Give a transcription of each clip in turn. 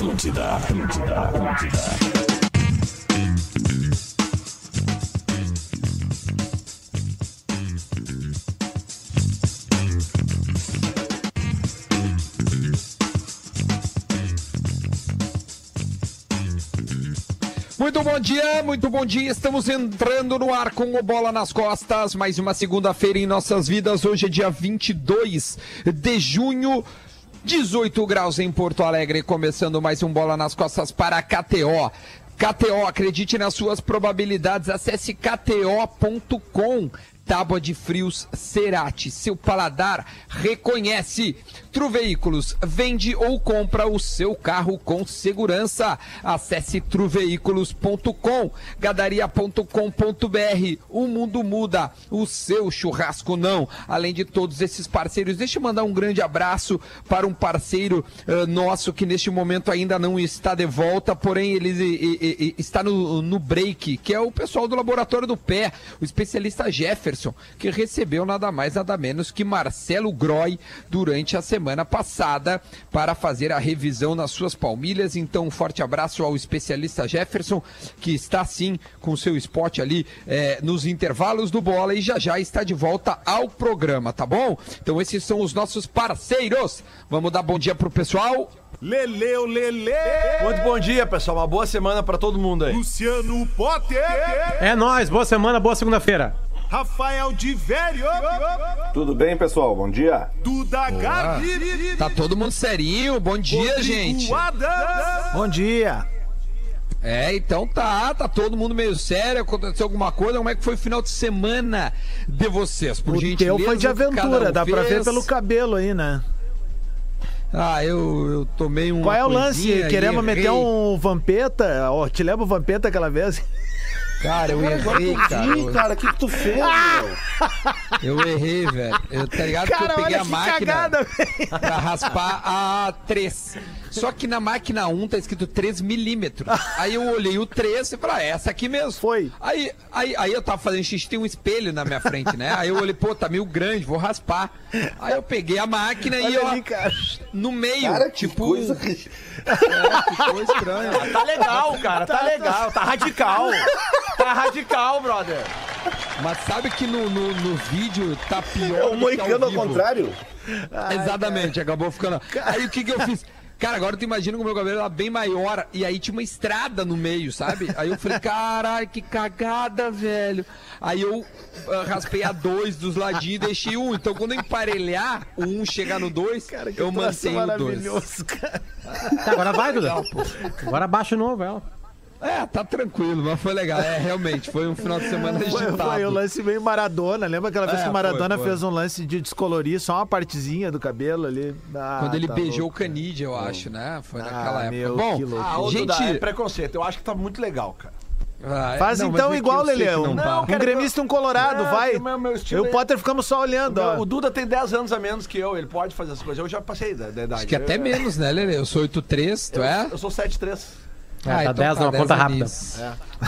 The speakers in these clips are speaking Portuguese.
Atlântida, Atlântida, Atlântida. Muito bom dia, muito bom dia. Estamos entrando no ar com o Bola nas Costas. Mais uma segunda-feira em nossas vidas. Hoje é dia 22 de junho. 18 graus em Porto Alegre, começando mais um Bola nas Costas para KTO. KTO, acredite nas suas probabilidades. Acesse kto.com. Tábua de frios Cerati. Seu paladar reconhece. Truveículos vende ou compra o seu carro com segurança. Acesse truveículos.com, gadaria.com.br. O mundo muda, o seu churrasco não. Além de todos esses parceiros, deixa eu mandar um grande abraço para um parceiro uh, nosso que neste momento ainda não está de volta, porém ele e, e, e, está no, no break, que é o pessoal do Laboratório do Pé, o especialista Jefferson que recebeu nada mais nada menos que Marcelo Groy durante a semana passada para fazer a revisão nas suas palmilhas. Então, um forte abraço ao especialista Jefferson, que está sim com seu spot ali é, nos intervalos do bola e já já está de volta ao programa, tá bom? Então, esses são os nossos parceiros. Vamos dar bom dia pro pessoal. Leleu, Lele! Muito bom dia, pessoal. Uma boa semana para todo mundo aí. Luciano Potter! É nóis, boa semana, boa segunda-feira. Rafael de Velho. Tudo bem, pessoal? Bom dia. Duda Garbi. Tá todo mundo serinho. Bom dia, Rodrigo gente. Adams. Bom dia. É, então tá, tá todo mundo meio sério, aconteceu alguma coisa, como é que foi o final de semana de vocês? Por o gentileza, teu foi de aventura, um dá fez. pra ver pelo cabelo aí, né? Ah, eu, eu tomei um. Qual é o lance? Queremos meter um Vampeta? Oh, te lembra o Vampeta aquela vez? Cara, eu errei, cara. Ih, cara, o que, que tu fez, meu? Eu errei, velho. Eu, tá ligado cara, que eu peguei a máquina cagada, pra raspar a 3. Só que na máquina 1 tá escrito 3 milímetros. Aí eu olhei o 3 e falei, ah, essa aqui mesmo. Foi. Aí, aí, aí eu tava fazendo xixi, tem um espelho na minha frente, né? Aí eu olhei, pô, tá meio grande, vou raspar. Aí eu peguei a máquina Olha e ó, ali, no meio, cara, tipo... Que coisa... É, ficou estranho. Tá legal, cara, tá, tá legal, tá radical. Tá radical, brother. Mas sabe que no, no, no vídeo tá pior. É o moicano ao, ao contrário? Ai, Exatamente, cara. acabou ficando. Aí o que, que eu fiz? Cara, agora tu imagina que o meu cabelo era bem maior e aí tinha uma estrada no meio, sabe? Aí eu falei, caralho, que cagada, velho. Aí eu uh, raspei a dois dos ladinhos e deixei um. Então quando eu emparelhar, o um chegar no dois, cara, eu mantenho o dois. Cara. Tá, agora vai, Duda. Agora abaixa o novo, ela. É, tá tranquilo, mas foi legal. É, realmente, foi um final de semana agitado. Foi, foi um lance meio Maradona. Lembra aquela vez é, que o Maradona foi, foi. fez um lance de descolorir só uma partezinha do cabelo ali? Ah, Quando ele tá beijou louco. o Canidia, eu acho, né? Foi ah, naquela época. Meu, Bom, ah, gente... É preconceito. Eu acho que tá muito legal, cara. Ah, Faz não, então igual, Leleão. Um gremista um colorado, é, vai. Meu, meu eu e o é- Potter ficamos só olhando. O, meu, o, Duda tem 10 anos a menos que eu, ele pode fazer as coisas. Eu já passei da, da idade. Acho que até eu, menos, né, Lele? Eu sou 8'3, tu eu, é? Eu sou 7'3. É, ah, tá então 10 tá, numa conta rápida.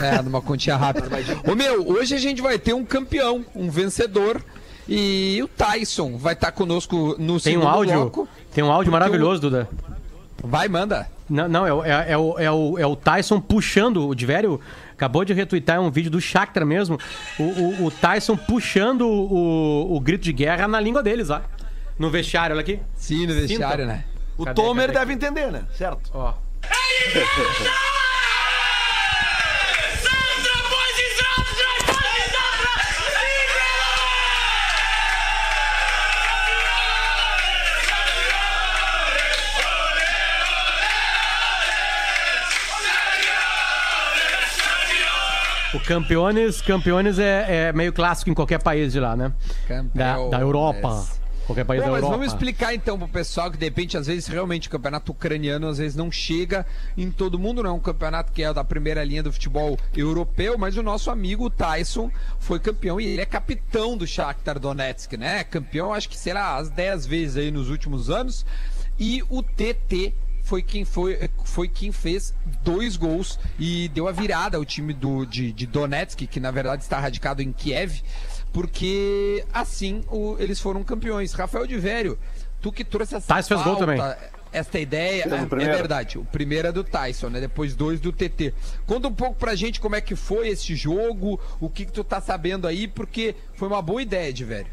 É. é, numa continha rápida. Ô meu, hoje a gente vai ter um campeão, um vencedor. E o Tyson vai estar tá conosco no Tem um áudio? Bloco, Tem um áudio maravilhoso, o... Duda. Vai, manda. Não, não é, é, é, o, é, o, é o Tyson puxando, o Divério acabou de retweetar um vídeo do Shakhtar mesmo, o, o, o Tyson puxando o, o, grito de guerra na língua deles, ó. No vestiário, olha aqui. Sim, no vestiário, Sinta. né? O cadê, Tomer cadê? deve entender, né? Certo. Ó. O Campeones, Campeones é, é, meio clássico em qualquer país de lá, né? Da, da Europa. Qualquer país Bom, da mas Europa. vamos explicar então pro pessoal que de repente, às vezes, realmente o campeonato ucraniano às vezes não chega em todo mundo, não é um campeonato que é da primeira linha do futebol europeu, mas o nosso amigo Tyson foi campeão e ele é capitão do Shakhtar Donetsk, né? Campeão, acho que será as 10 vezes aí nos últimos anos. E o TT foi quem foi, foi quem fez dois gols e deu a virada ao time do, de, de Donetsk, que na verdade está radicado em Kiev porque assim o, eles foram campeões. Rafael de Vério, tu que trouxe essa Tais fez gol também. esta ideia. É, é verdade. O primeiro é do Tyson, né? Depois dois do TT. Conta um pouco pra gente como é que foi esse jogo, o que, que tu tá sabendo aí, porque foi uma boa ideia, de velho.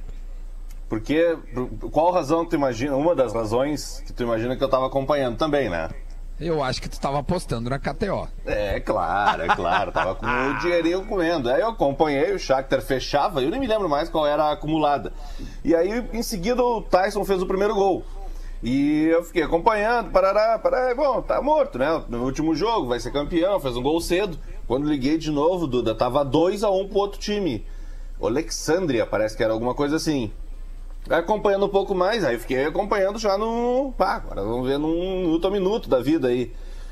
Porque, por- qual razão tu imagina? Uma das razões que tu imagina que eu tava acompanhando também, né? Eu acho que tu tava apostando na KTO. É, claro, é claro. Tava com o dinheirinho comendo. Aí eu acompanhei, o Shakhtar fechava, eu nem me lembro mais qual era a acumulada. E aí, em seguida, o Tyson fez o primeiro gol. E eu fiquei acompanhando, parará, parará, bom, tá morto, né? No último jogo, vai ser campeão, fez um gol cedo. Quando liguei de novo, Duda, tava 2 a 1 pro outro time. Alexandria, parece que era alguma coisa assim. Acompanhando um pouco mais, aí fiquei acompanhando já no. Pá, agora vamos ver num minuto a minuto da vida aí.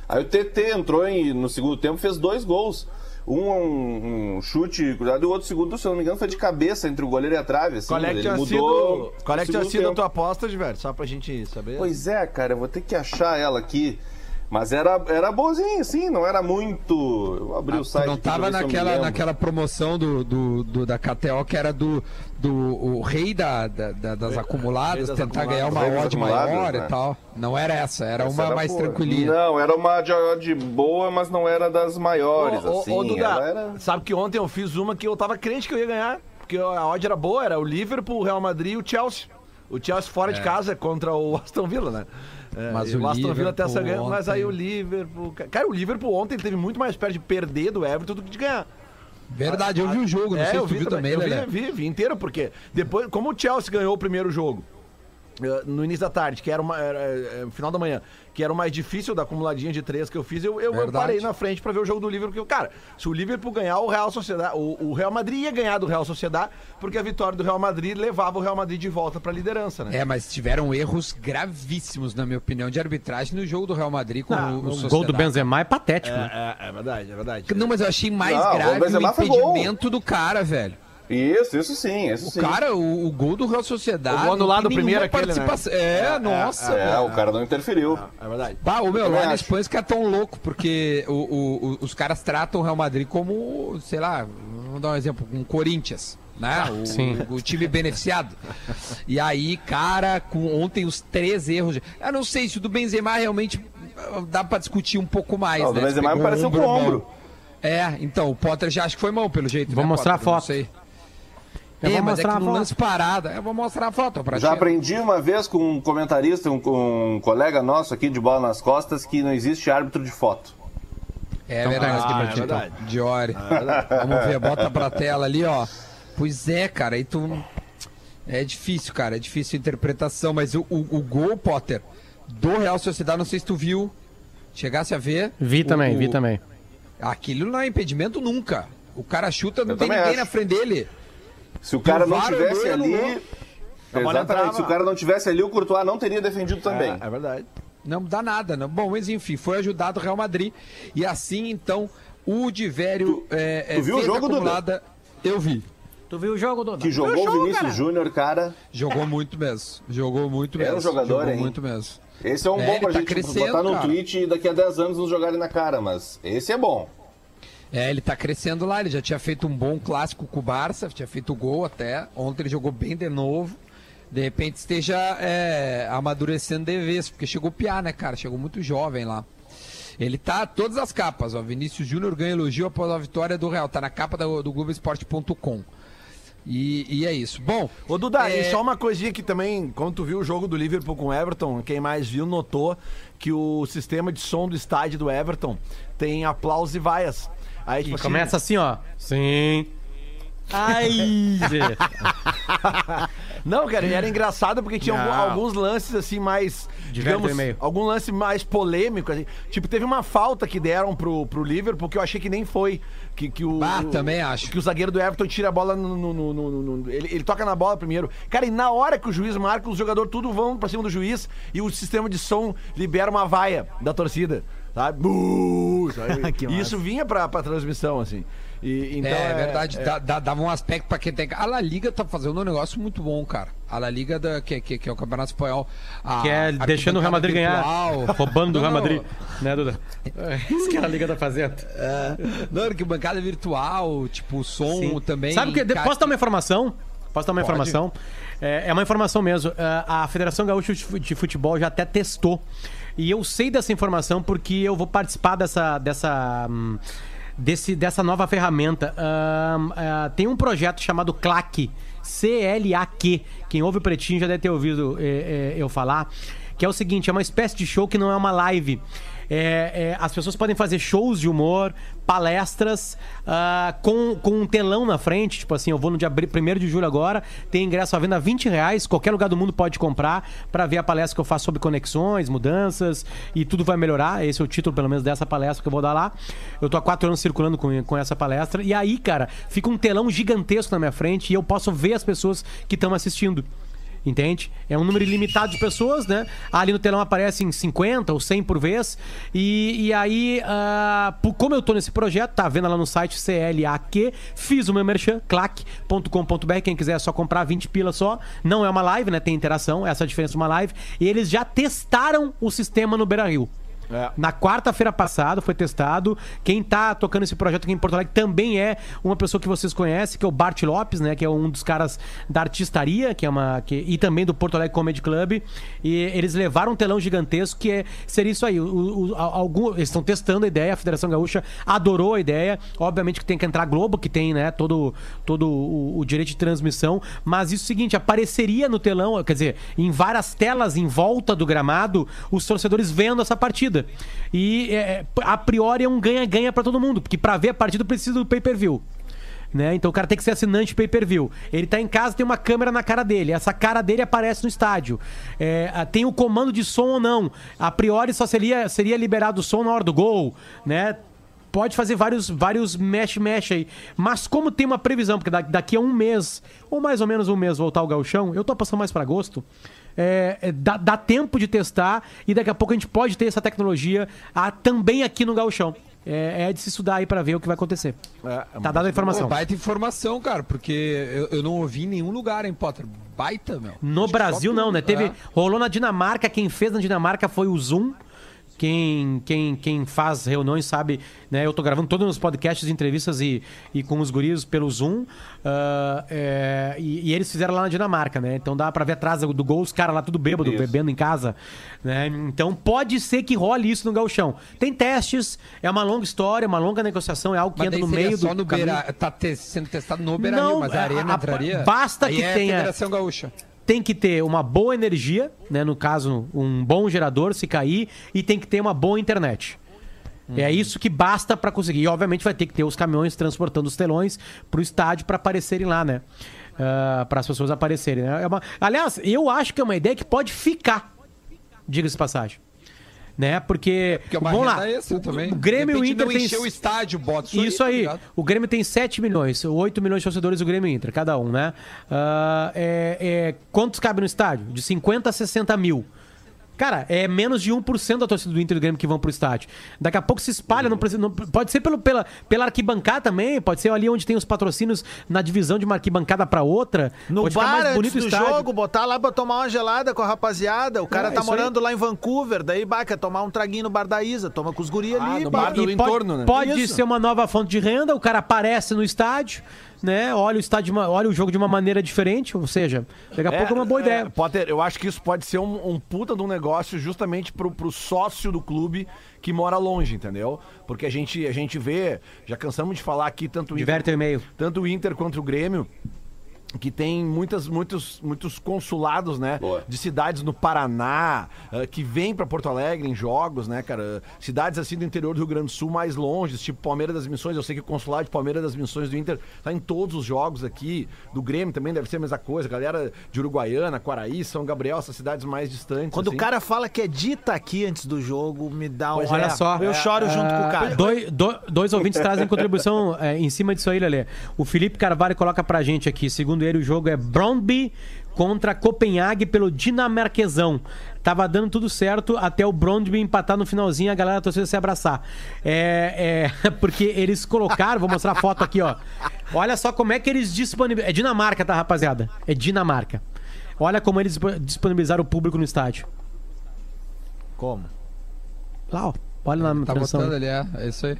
Aí o TT entrou em, no segundo tempo fez dois gols. Um, um, um chute cruzado e o outro segundo, se eu não me engano, foi de cabeça entre o goleiro e a trave. Assim, Qual é que tinha mudou sido, qual é que tinha sido a tua aposta, Diverto? Só pra gente saber. Pois é, cara, eu vou ter que achar ela aqui. Mas era, era boazinha, sim, não era muito. Eu abri o Ah, Tu site. não aqui pra tava ver se eu me naquela, naquela promoção do, do, do- da KTO que era do, do o rei da, da- da- das acumuladas, das tentar ganhar uma odd acumuladas, maior e né? tal. Não era essa, era Essa uma era mais boa. tranquilinha. Não, era uma de odd boa, mas não era das maiores, Ô, assim. ô, Duda, era... sabe que ontem eu fiz uma que eu tava crente que eu ia ganhar, porque a odd era boa, era o Liverpool, o Real Madrid e o Chelsea. O Chelsea fora de casa contra o Aston Villa, né? É, Mas o Aston Villa até essa ganha, mas aí o Liverpool. Cara, o Liverpool ontem teve muito mais perto de perder do Everton do que de ganhar. Verdade, eu vi o jogo, não É, sei eu se tu vi viu também, eu Lelé. vi, vi, vi inteiro, porque depois, como o Chelsea ganhou o primeiro jogo no início da tarde, que era uma era, eh, final da manhã, que era o mais difícil da acumuladinha de três que eu fiz, eu, eu, eu parei na frente pra ver o jogo do Liverpool, porque, cara, se o Liverpool ganhar, o Real Sociedade, o, o Real Madrid ia ganhar do Real Sociedade, porque a vitória do Real Madrid levava o Real Madrid de volta pra liderança, né? É, mas tiveram erros gravíssimos, na minha opinião, de arbitragem no jogo do Real Madrid com Ah, o, o o O gol do. Benzema é patético. né? É, é, é verdade, é verdade. Não, mas eu achei mais Não, o grave o gol. impedimento do cara, velho. Isso, isso sim, isso O sim. cara, o, o gol do Real Sociedade. O gol anulado não primeiro, aquele, né? participação. É, É, nossa, É, velho. o cara não interferiu. É verdade. Pá, o meu, lá na acho. Espanha os caras tão louco porque o, o- o- os caras tratam o Real Madrid como, sei lá, vamos dar um exemplo, um Corinthians, né? O, Sim. o time beneficiado. E aí, cara, com ontem os três erros. Eu não sei se o do Benzema realmente ah, dá pra discutir um pouco mais, Não, o né? do Benzema Pegou me pareceu com mão. ombro. É, então, o Potter já acho que foi mão, pelo jeito. Vou né, mostrar Potter? a Não foto. sei. Eu é, vou mas é mostrar que a foto. lance parada. Eu vou mostrar a foto pra Já ti. aprendi uma vez com um comentarista, um, com um colega nosso aqui de bola nas costas, que não existe árbitro de foto. É Então verdade, pega aqui pra é ti, então. verdade. Diori. Vamos ver, bota pra tela ali, ó. Pois é, cara, aí tu. É difícil, cara, é difícil a interpretação, mas o, o, o gol, Potter, do Real Sociedade, não sei se tu viu. Chegasse a ver. Vi o- também, o- vi também. Aquilo não é impedimento nunca. O cara chuta, não Eu tem também ninguém acho. na frente dele. Se o cara não tivesse ali. Exatamente, se o cara não tivesse ali, o Courtois não teria defendido também. É, é verdade. Não dá nada, não. Bom, mas enfim, foi ajudado o Real Madrid. E assim, então, o Divério é, é, tu viu o jogo, acumulada. Eu vi. Tu viu o jogo, Duda? Que jogou o Vinícius Júnior, cara. Jogou muito mesmo. Jogou muito É mesmo. um jogador, Jogou hein? muito mesmo. Esse é um É, bom pra tá gente botar no cara. tweet e daqui a 10 anos nos jogarem na cara, mas esse é bom. É, ele tá crescendo lá, ele já tinha feito um bom clássico com o Barça, tinha feito gol até. Ontem ele jogou bem de novo. De repente esteja é, amadurecendo de vez, porque chegou piar, né, cara? Chegou muito jovem lá. Ele tá todas as capas, ó. Vinícius Júnior ganha elogio após a vitória do Real. Tá na capa do, do Globoesporte.com. E, e é isso. Bom, Ô, Duda, É. e só uma coisinha que também, quando tu viu o jogo do Liverpool com o Everton, quem mais viu notou que o sistema de som do estádio do Everton tem aplausos e vaias. Aí, tipo E assim, começa assim, ó. Sim. Ai. Não, cara, era engraçado porque tinha algum- alguns lances assim mais. Diverto digamos, algum lance mais polêmico. Assim. Tipo, teve uma falta que deram pro, pro Liverpool que eu achei que nem foi. Que, que o, Ah, o- também acho. Que o zagueiro do Everton tira a bola no. no- no- no- no- ele, ele toca na bola primeiro. Cara, e na hora que o juiz marca, os jogadores tudo vão pra cima do juiz e o sistema de som libera uma vaia da torcida. Sabe? Que e isso vinha pra, pra transmissão, assim. E, então, é, verdade, é- dá- dá- dava um aspecto pra quem tem. A La Liga tá fazendo um negócio muito bom, cara. A La Liga, da, que, que, que é o Campeonato Espanhol. a- Que é deixando o Real Madrid ganhar. Roubando do Não, Real não. Madrid. Né, Duda? É isso que a Liga tá fazendo. Não, que bancada virtual, tipo, o som Sim. também. Sabe o que? cara, Posso dar uma informação? Posso dar uma informação? É, é uma informação mesmo. É, A Federação Gaúcha de Futebol já até testou. E eu sei dessa informação porque eu vou participar dessa. dessa hum, Desse, dessa nova ferramenta. Ahn, ah, tem um projeto chamado CLAC, C-L-A-Q. Quem ouve o Pretinho já deve ter ouvido eh, eh, eu falar. Que é o seguinte: é uma espécie de show que não é uma live. É, é, as pessoas podem fazer shows de humor, palestras, ah, com, com um telão na frente. Tipo assim, eu vou no dia 1 de julho agora, tem ingresso à venda 20 reais, qualquer lugar do mundo pode comprar para ver a palestra que eu faço sobre conexões, mudanças e tudo vai melhorar. Esse é o título, pelo menos, dessa palestra que eu vou dar lá. Eu tô há quatro anos circulando com, com essa palestra. E aí, cara, fica um telão gigantesco na minha frente e eu posso ver as pessoas que estão assistindo. Entende? É um número ilimitado de pessoas, né? Ali no telão aparecem 50 ou 100 por vez. E, e aí, por- como eu tô nesse projeto, tá vendo lá no site CLAQ, fiz o meu merchan, clac.com.br. Quem quiser é só comprar 20 pila só. Não é uma live, né? Tem interação, essa é a diferença de uma live. E eles já testaram o sistema no Beira Rio. É. Na quarta-feira passada foi testado. Quem tá tocando esse projeto aqui em Porto Alegre também é uma pessoa que vocês conhecem, que é o Bart Lopes, né? Que é um dos caras da artistaria, que é uma. Que, e também do Porto Alegre Comedy Club. E eles levaram um telão gigantesco que é, seria isso aí. O, o- algum, eles estão testando a ideia, a Federação Gaúcha adorou a ideia. Obviamente que tem que entrar Globo, que tem, né, todo, todo o, o direito de transmissão. Mas isso é o seguinte, apareceria no telão, quer dizer, em várias telas em volta do gramado, os torcedores vendo essa partida. E é, a priori é um ganha-ganha pra todo mundo, porque pra ver a partida precisa do pay-per-view. Né? Então o cara tem que ser assinante pay-per-view. Ele tá em casa, tem uma câmera na cara dele. Essa cara dele aparece no estádio. É, tem o comando de som ou não. A priori só seria, seria liberado o som na hora do gol, né? Pode fazer vários, vários mesh-mesh aí. Mas como tem uma previsão, porque da- daqui a um mês, ou mais ou menos um mês, voltar o gauchão, eu tô passando mais pra agosto, é, é, dá, dá tempo de testar e daqui a pouco a gente pode ter essa tecnologia ah, também aqui no gauchão. É, é de se estudar aí pra ver o que vai acontecer. É, tá dada a informação. Baita informação, cara, porque eu, eu não ouvi em nenhum lugar, hein, Potter? Baita, meu. No Brasil não, né? Teve, é. rolou na Dinamarca, quem fez na Dinamarca foi o Zoom. Quem, quem, quem faz reuniões sabe, né? Eu tô gravando todos os podcasts, entrevistas e, e com os guris pelo Zoom. ah, é, e, e eles fizeram lá na Dinamarca, né? Então dá pra ver atrás do gol os caras lá tudo bêbado, Isso. bebendo em casa. Né? Então pode ser que role isso no galchão. Tem testes, é uma longa história, uma longa negociação, é algo que Mas entra no meio só do no caminho. Beira, tá te- sendo testado no Beira Não, Rio, mas a a- arena a- entraria. basta Aí que é tenha- Federação Gaúcha. Tem que ter uma boa energia, né? No caso, um bom gerador se cair, e tem que ter uma boa internet. É isso que basta pra conseguir. E obviamente vai ter que ter os caminhões transportando os telões pro estádio pra aparecerem lá, né? para as pessoas aparecerem. Né? É uma- Aliás, eu acho que é uma ideia que pode ficar. Diga-se passagem. Né? Porque. Porque é vamos lá. renda extra também. O Grêmio e o Inter tem. o estádio, bota Isso tá aí. ligado? o Grêmio tem 7 milhões, 8 milhões de torcedores do Grêmio e Inter, cada um, né? Ah, é- é, quantos cabe no estádio? De 50 a 60 mil. Cara, é menos de 1% da torcida do Inter e do Grêmio que vão pro estádio. Daqui a pouco se espalha, não precisa, não- pode ser pelo, pela, pela arquibancada também, pode ser ali onde tem os patrocínios na divisão de uma arquibancada pra outra. No pode bar, mais antes bonito o do estádio. jogo, botar lá pra tomar uma gelada com a rapaziada. O cara É, tá isso aí. morando lá em Vancouver, daí bah, quer tomar um traguinho no bar da Isa, toma com os guri ali. no bar do E entorno, né? Pode Isso. ser uma nova fonte de renda, o cara aparece no estádio, né? Olha o estádio, uma- olha o jogo de uma maneira diferente, ou seja, daqui a pouco é uma boa ideia. Potter, eu acho que isso pode ser um, um puta de um negócio justamente pro, pro sócio do clube que mora longe, entendeu? Porque a gente, a gente vê, já cansamos de falar aqui tanto Diverte e-mail. tanto o Inter quanto o Grêmio, que tem muitas, muitos, muitos consulados, né? Boa. De cidades no Paraná, eh, que vêm pra Porto Alegre em jogos, né, cara? Cidades assim do interior do Rio Grande do Sul mais longe, tipo Palmeiras das Missões. Eu sei que o consulado de Palmeiras das Missões do Inter tá em todos os jogos aqui. Do Grêmio também deve ser a mesma coisa. Galera de Uruguaiana, Quaraí, São Gabriel, essas cidades mais distantes. Quando assim. o cara fala que é dita aqui antes do jogo, me dá um. Pois Olha só. Eu choro junto com o cara. Dois, do- dois ouvintes trazem contribuição é, em cima disso aí, Lelê. O Felipe Carvalho coloca pra gente aqui. Segundo ele, o jogo é Brondby contra Copenhague pelo dinamarquesão. Tava dando tudo certo até o Brondby empatar no finalzinho a galera da torcida se abraçar. É, é, porque eles colocaram, vou mostrar a foto aqui, ó. Olha só como é que eles disponibilizaram. É Dinamarca, tá, rapaziada? É Dinamarca. Olha como eles disponibilizaram o público no estádio. Como? Lá, ó. Olha na Tá transmissão. botando ali, é, é isso aí.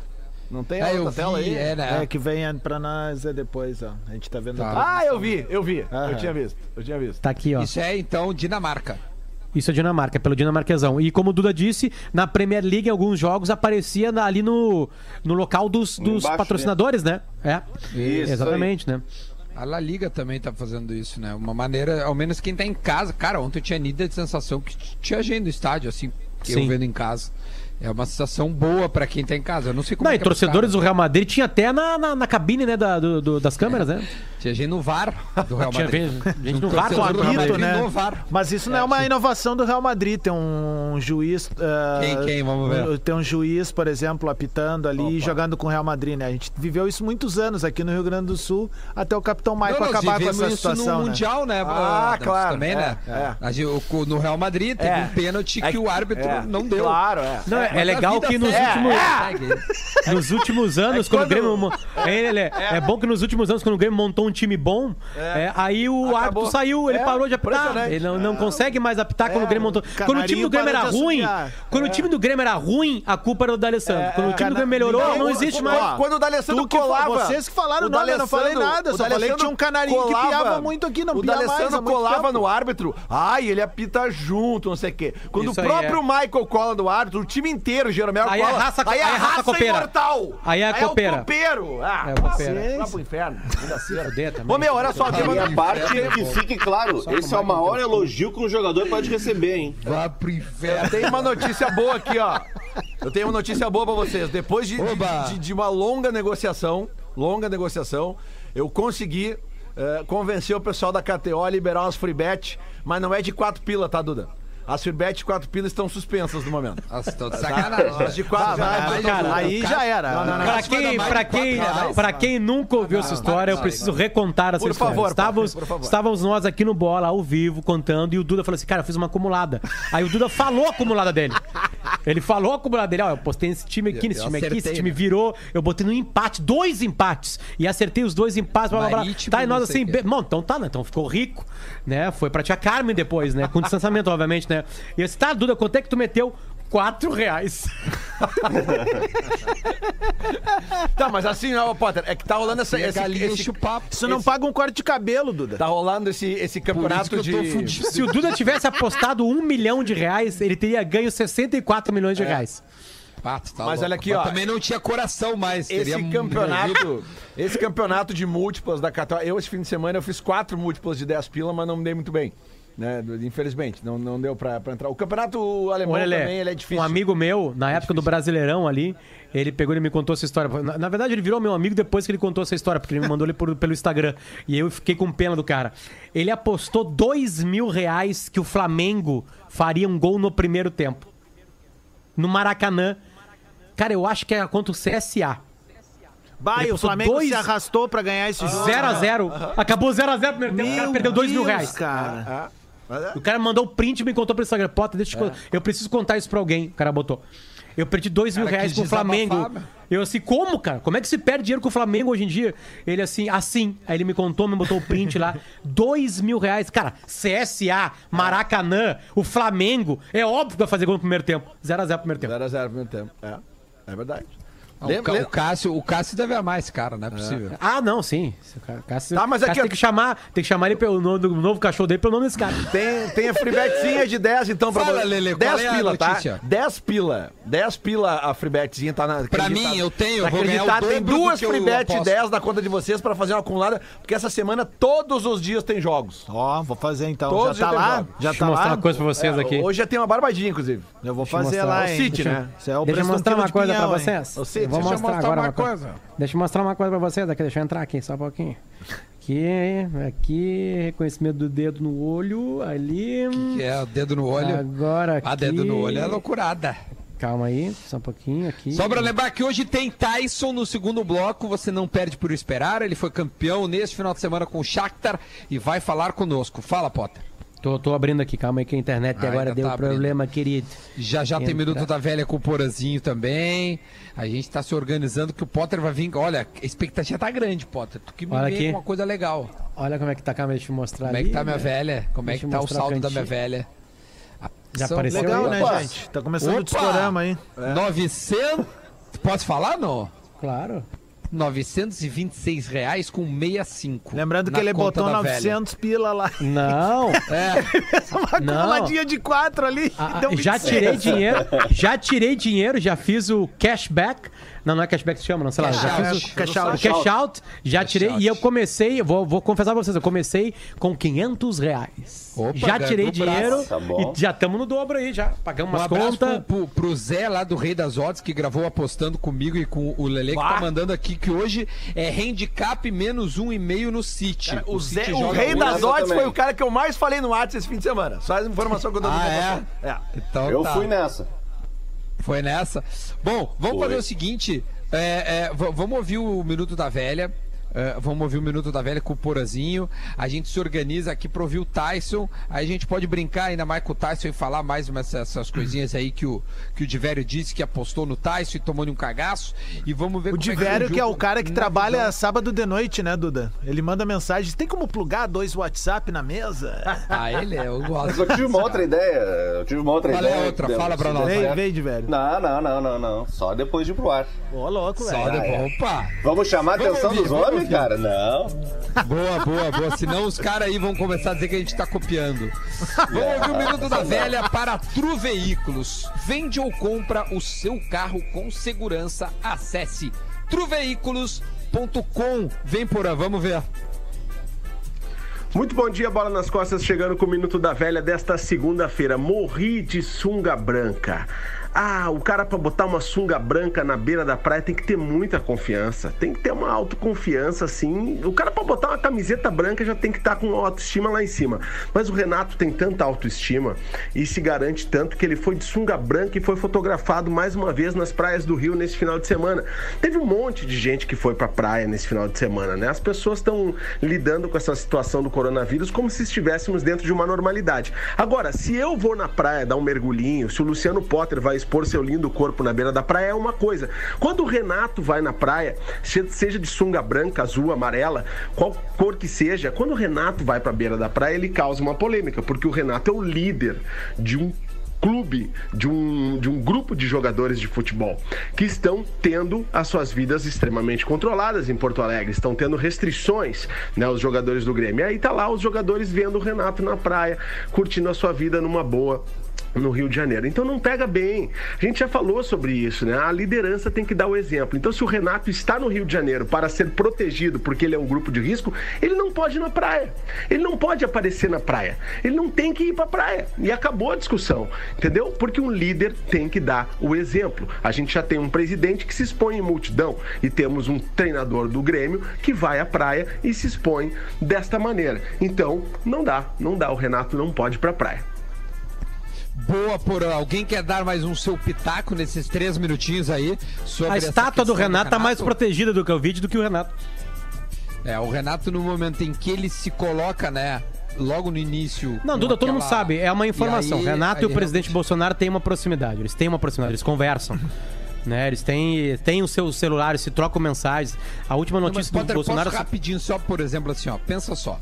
Não tem a Ah, eu outra tela vi, aí? é, né? É que vem pra nós é depois, ó. A gente tá vendo Tá. Ah, eu vi, eu vi. Aham. Eu tinha visto, eu tinha visto. Tá aqui, ó. Isso é, então, Dinamarca. Isso é Dinamarca, pelo dinamarquesão. E como o Duda disse, na Premier League, em alguns jogos, aparecia na- ali no, no local dos, dos Embaixo, patrocinadores, né? É. Isso Exatamente, né? A La Liga também tá fazendo isso, né? Uma maneira, ao menos quem tá em casa. Cara, ontem eu tinha nítida sensação que tinha gente no estádio, assim, que eu Sim. vendo em casa. É uma sensação boa pra quem tá em casa. Eu não sei como Não, é e é torcedores do. Real Madrid tinha até na, na, na cabine, né, da, do- do- das câmeras, né? Tinha gente no VAR do Real Tinha Madrid. gente, gente no VAR Real apito, né? no VAR. Mas isso não é, uma inovação do Real Madrid. Tem um juiz. ah, Quem, quem? Vamos ver. Tem um juiz, por exemplo, apitando ali e jogando com o Real Madrid, né? A gente viveu isso muitos anos aqui no Rio Grande do Sul, até o Capitão nós acabar com essa isso situação. no né? Mundial, né? Ah, Adams, claro, Também, é, né? é. O- No Real Madrid teve É. um pênalti É que o árbitro é, não deu. Claro, é. Não, é, legal que nos últimos, nos últimos anos, quando, o Grêmio. É, é, é bom que nos últimos anos, quando o Grêmio montou um time bom, é, aí o Acabou. árbitro saiu, ele É, parou de apitar. Ele não, não consegue mais apitar quando É, o Grêmio montou. Quando o time do Grêmio era ruim, quando o time do Grêmio era ruim, a culpa era do D'Alessandro. quando o time do Grêmio melhorou, não existe mais. Quando o D'Alessandro colava... vocês que falaram o o nome, eu não falei nada, só falei que tinha um canarinho que piava muito aqui, não O pia mais D'Alessandro colava no árbitro, ai, ele apita junto, não sei o quê. Quando o aí, próprio é. Michael cola no árbitro, o time inteiro, Jeromel, Aí é cola. raça- aí é aí é raça raça imortal. Aí é a o copeiro. Ah, É o copeira. Vai pro inferno. Segunda-feira. Fuder também. Ô, meu, olha só, tem E a uma... parte que fique claro, esse é o maior elogio que um jogador pode receber, hein? Vá pro inferno. Tem uma notícia boa aqui, ó. Eu tenho uma notícia boa pra vocês. Depois de, de, de- de uma longa negociação, longa negociação, eu consegui eh, convencer o pessoal da KTO a liberar umas free bet, mas não é de quatro pila, tá, Duda? As free bet de quatro pilas estão suspensas no momento. Nossa, tô de sacanagem. As de quatro já Mas, é cara, aí já era. Não, não, não. Pra quem, pra, quem, pra quem nunca ouviu essa história, eu preciso recontar essa Por história. favor, estávamos, por favor. estávamos nós aqui no Bola, ao vivo, contando, e o Duda falou assim, cara, eu fiz uma acumulada. Aí o Duda falou a acumulada dele. Ele falou a acumulada dele, ó, eu postei esse time aqui, nesse Eu time aqui, esse time né? virou, eu botei no empate, dois empates, e acertei os dois empates, blá, blá, blá. Tá, e nós assim, bom, então tá, né, então ficou rico, né, foi pra tia Carmen depois, né, com distanciamento, obviamente, né. E eu disse, tá, Duda, quanto é que tu meteu? Quatro reais. Tá, mas assim, ó, Potter, é que tá rolando essa, E a esse, esse-. Isso não paga um corte de cabelo, Duda. tá rolando esse, esse campeonato de... Se o Duda tivesse apostado um milhão de reais, ele teria ganho 64 milhões de reais. Pato, tá Mas louco. olha aqui, ó. Também não tinha coração mais. Esse teria campeonato, esse campeonato de múltiplas da KTO, eu esse fim de semana eu fiz quatro múltiplas de 10 pila, mas não me dei muito bem. Né? Infelizmente, não, não deu pra, pra entrar. O campeonato alemão Olha, também ele é difícil. um amigo meu, na época do Brasileirão ali, ele pegou e me contou essa história. Na, na verdade, ele virou meu amigo depois que ele contou essa história, porque ele me mandou ele por- pelo Instagram. E eu fiquei com pena do cara. Ele apostou dois mil reais que o Flamengo faria um gol no primeiro tempo. No Maracanã. Cara, eu acho que era contra o CSA. Vai, Ele o Flamengo dois- se arrastou pra ganhar esse jogo. 0x0. Acabou 0x0 no primeiro tempo. O cara perdeu dois mil reais. cara. O cara mandou o print e me contou pelo Instagram. Potter, deixa eu te contar. Eu preciso contar isso pra alguém. O cara botou. Eu perdi dois mil reais com o Flamengo. Eu assim, como, cara? Como é que se perde dinheiro com o Flamengo hoje em dia? Ele assim, assim. Aí ele me contou, me botou o print lá. Dois mil reais. Cara, CSA, Maracanã, o Flamengo. É óbvio que vai fazer gol no primeiro tempo. 0x0 no primeiro tempo. 0 a 0 no primeiro tempo. É, é verdade. O, Lembra- o lembra- Cássio, o Cássio deve amar esse cara, não é possível. Ah, não, sim. Cássio, Tá, mas aqui, Cássio tem que chamar, tem que chamar ele pelo nome do novo cachorro dele pelo nome desse cara. Tem, tem a freebetzinha de 10, então, pra Fala, você. Lele, qual 10 é a pila, tá? notícia? 10 pila. 10 pila a freebetzinha tá na. Pra mim, eu tenho, eu tá vou ganhar o Tem duas eu freebet aposto. 10 na conta de vocês pra fazer uma acumulada, porque essa semana todos os dias tem jogos. Ó, vou fazer então. Todos já tá lá? jogo. Já Deixa eu tá mostrar lá? uma coisa pra vocês É, aqui. Hoje já tem uma barbadinha, inclusive. Eu vou eu fazer lá, O hein? City, Deixa- né? É o Deixa eu mostrar uma coisa pra vocês. Ô, Cid, Vou mostrar agora uma coisa. coisa. Deixa eu mostrar uma coisa pra vocês aqui. Deixa eu entrar aqui, só um pouquinho. Aqui, aqui, reconhecimento do dedo no olho, ali. Que é o dedo no olho. Agora aqui. Ah, dedo no olho é loucurada. Calma aí, só um pouquinho aqui. Só pra lembrar que hoje tem Tyson no segundo bloco, você não perde por esperar. Ele foi campeão neste final de semana com o Shakhtar e vai falar conosco. Fala, Potter. Tô, tô abrindo aqui, calma aí que a internet Ah, agora ainda deu tá abrindo. problema, querido. Já já tem Entra. Minuto da Velha com o Porazinho também. A gente tá se organizando que o Potter vai vir. Olha, a expectativa tá grande, Potter. Tu que me Olha vê aqui. uma coisa legal. Olha como é que tá, calma, deixa eu mostrar Como é ali, que tá minha né? velha? Como é Deixa que eu tá o o saldo da minha velha? Já São- apareceu Legal, aí? né, Opa! gente? Tá começando o Opa! discorama aí. 900. Posso falar, não? Claro. 926 reais com 65. Lembrando que ele botou da velha. 900 pila lá. Não. É, Uma Não. acumuladinha de quatro ali. Ah, deu já 26. tirei dinheiro, já tirei dinheiro, já fiz o cashback. Não, não é cashback que se chama, não, sei lá. Cash Já out. fiz o, Cash o out. cash out, já tirei out. e eu comecei, vou, vou confessar pra vocês, eu comecei com 500 reais. Opa, já tirei dinheiro Tá e já estamos no dobro aí, já. Pagamos Um umas abraço contas. pro, pro, pro Zé lá do Rei das Odds, que gravou apostando comigo e com o Lele, que tá mandando aqui que hoje é handicap menos um e meio no City. O, Zé, City o rei das odds foi o cara que eu mais falei no WhatsApp esse fim de semana. Só essa informação que eu dou Ah, é? é. Então Eu tá. fui nessa. Foi nessa. Bom, vamos Foi. fazer o seguinte: é, é, vamos ouvir o Minuto da Velha. É, vamos ouvir o Minuto da Velha com o Porazinho. A gente se organiza aqui pra ouvir o Tyson. Aí a gente pode brincar ainda mais com o Tyson e falar mais umas, essas coisinhas aí que o, que o Divério disse que apostou no Tyson e tomou um cagaço. E vamos ver O como é que que é o cara que trabalha visão. sábado de noite, né, Duda? Ele manda mensagem. Tem como plugar dois WhatsApp na mesa? Ah, ele é, eu Mas gosto. eu tive uma outra ideia. Eu tive uma outra Qual é ideia. outra? Fala pra nós. Vem, vem, Divério. Não, não, não, não, não. Só depois de ir pro ar. Ô, louco, Só velho. de... Opa! Vamos chamar a Vamos atenção ouvir, dos vamos homens. cara? Não. Boa, boa, boa. Senão os caras aí vão começar a dizer que a gente tá copiando. Vamos ouvir o Minuto da Velha para Tru Veículos. Vende ou compra o seu carro com segurança. Acesse truveículos.com. Vem por aí, vamos ver. Muito bom dia, bola nas costas, chegando com o Minuto da Velha desta segunda-feira. Morri de sunga branca. Ah, o cara pra botar uma sunga branca na beira da praia tem que ter muita confiança, tem que ter uma autoconfiança assim. O cara pra botar uma camiseta branca já tem que estar com autoestima lá em cima. Mas o Renato tem tanta autoestima e se garante tanto que ele foi de sunga branca e foi fotografado mais uma vez nas praias do Rio nesse final de semana. Teve um monte de gente que foi pra praia nesse final de semana, né? As pessoas estão lidando com essa situação do coronavírus como se estivéssemos dentro de uma normalidade. Agora, se eu vou na praia dar um mergulhinho, se o Luciano Potter vai expor seu lindo corpo na beira da praia, é uma coisa. Quando o Renato vai na praia, se- seja de sunga branca, azul, amarela, qual cor que seja, quando o Renato vai pra beira da praia, ele causa uma polêmica, porque o Renato é o líder de um clube, de um, de um grupo de jogadores de futebol que estão tendo as suas vidas extremamente controladas em Porto Alegre, estão tendo restrições, né, os jogadores do Grêmio. E aí tá lá os jogadores vendo o Renato na praia, curtindo a sua vida numa boa no Rio de Janeiro. Então não pega bem. A gente já falou sobre isso, né? A liderança tem que dar o exemplo. Então se o Renato está no Rio de Janeiro para ser protegido porque ele é um grupo de risco, ele não pode ir na praia. Ele não pode aparecer na praia. Ele não tem que ir para a praia. E acabou a discussão, entendeu? Porque um líder tem que dar o exemplo. A gente já tem um presidente que se expõe em multidão e temos um treinador do Grêmio que vai à praia e se expõe desta maneira. Então, não dá, não dá. O Renato não pode ir para a praia. Boa, por alguém quer dar mais um seu pitaco nesses três minutinhos aí A estátua do Renato tá mais protegida do que o vídeo do que o Renato. É, o Renato no momento em que ele se coloca, né, logo no início. Não, Duda, todo mundo aquela- sabe, é uma informação. E aí- Renato e o aí presidente realmente- Bolsonaro têm uma proximidade, eles têm uma proximidade, eles conversam. Né, eles têm, têm os seus celulares, se trocam mensagens. A última Não, mas notícia do Potter, Bolsonaro. posso rapidinho, só por exemplo, assim, ó, pensa só.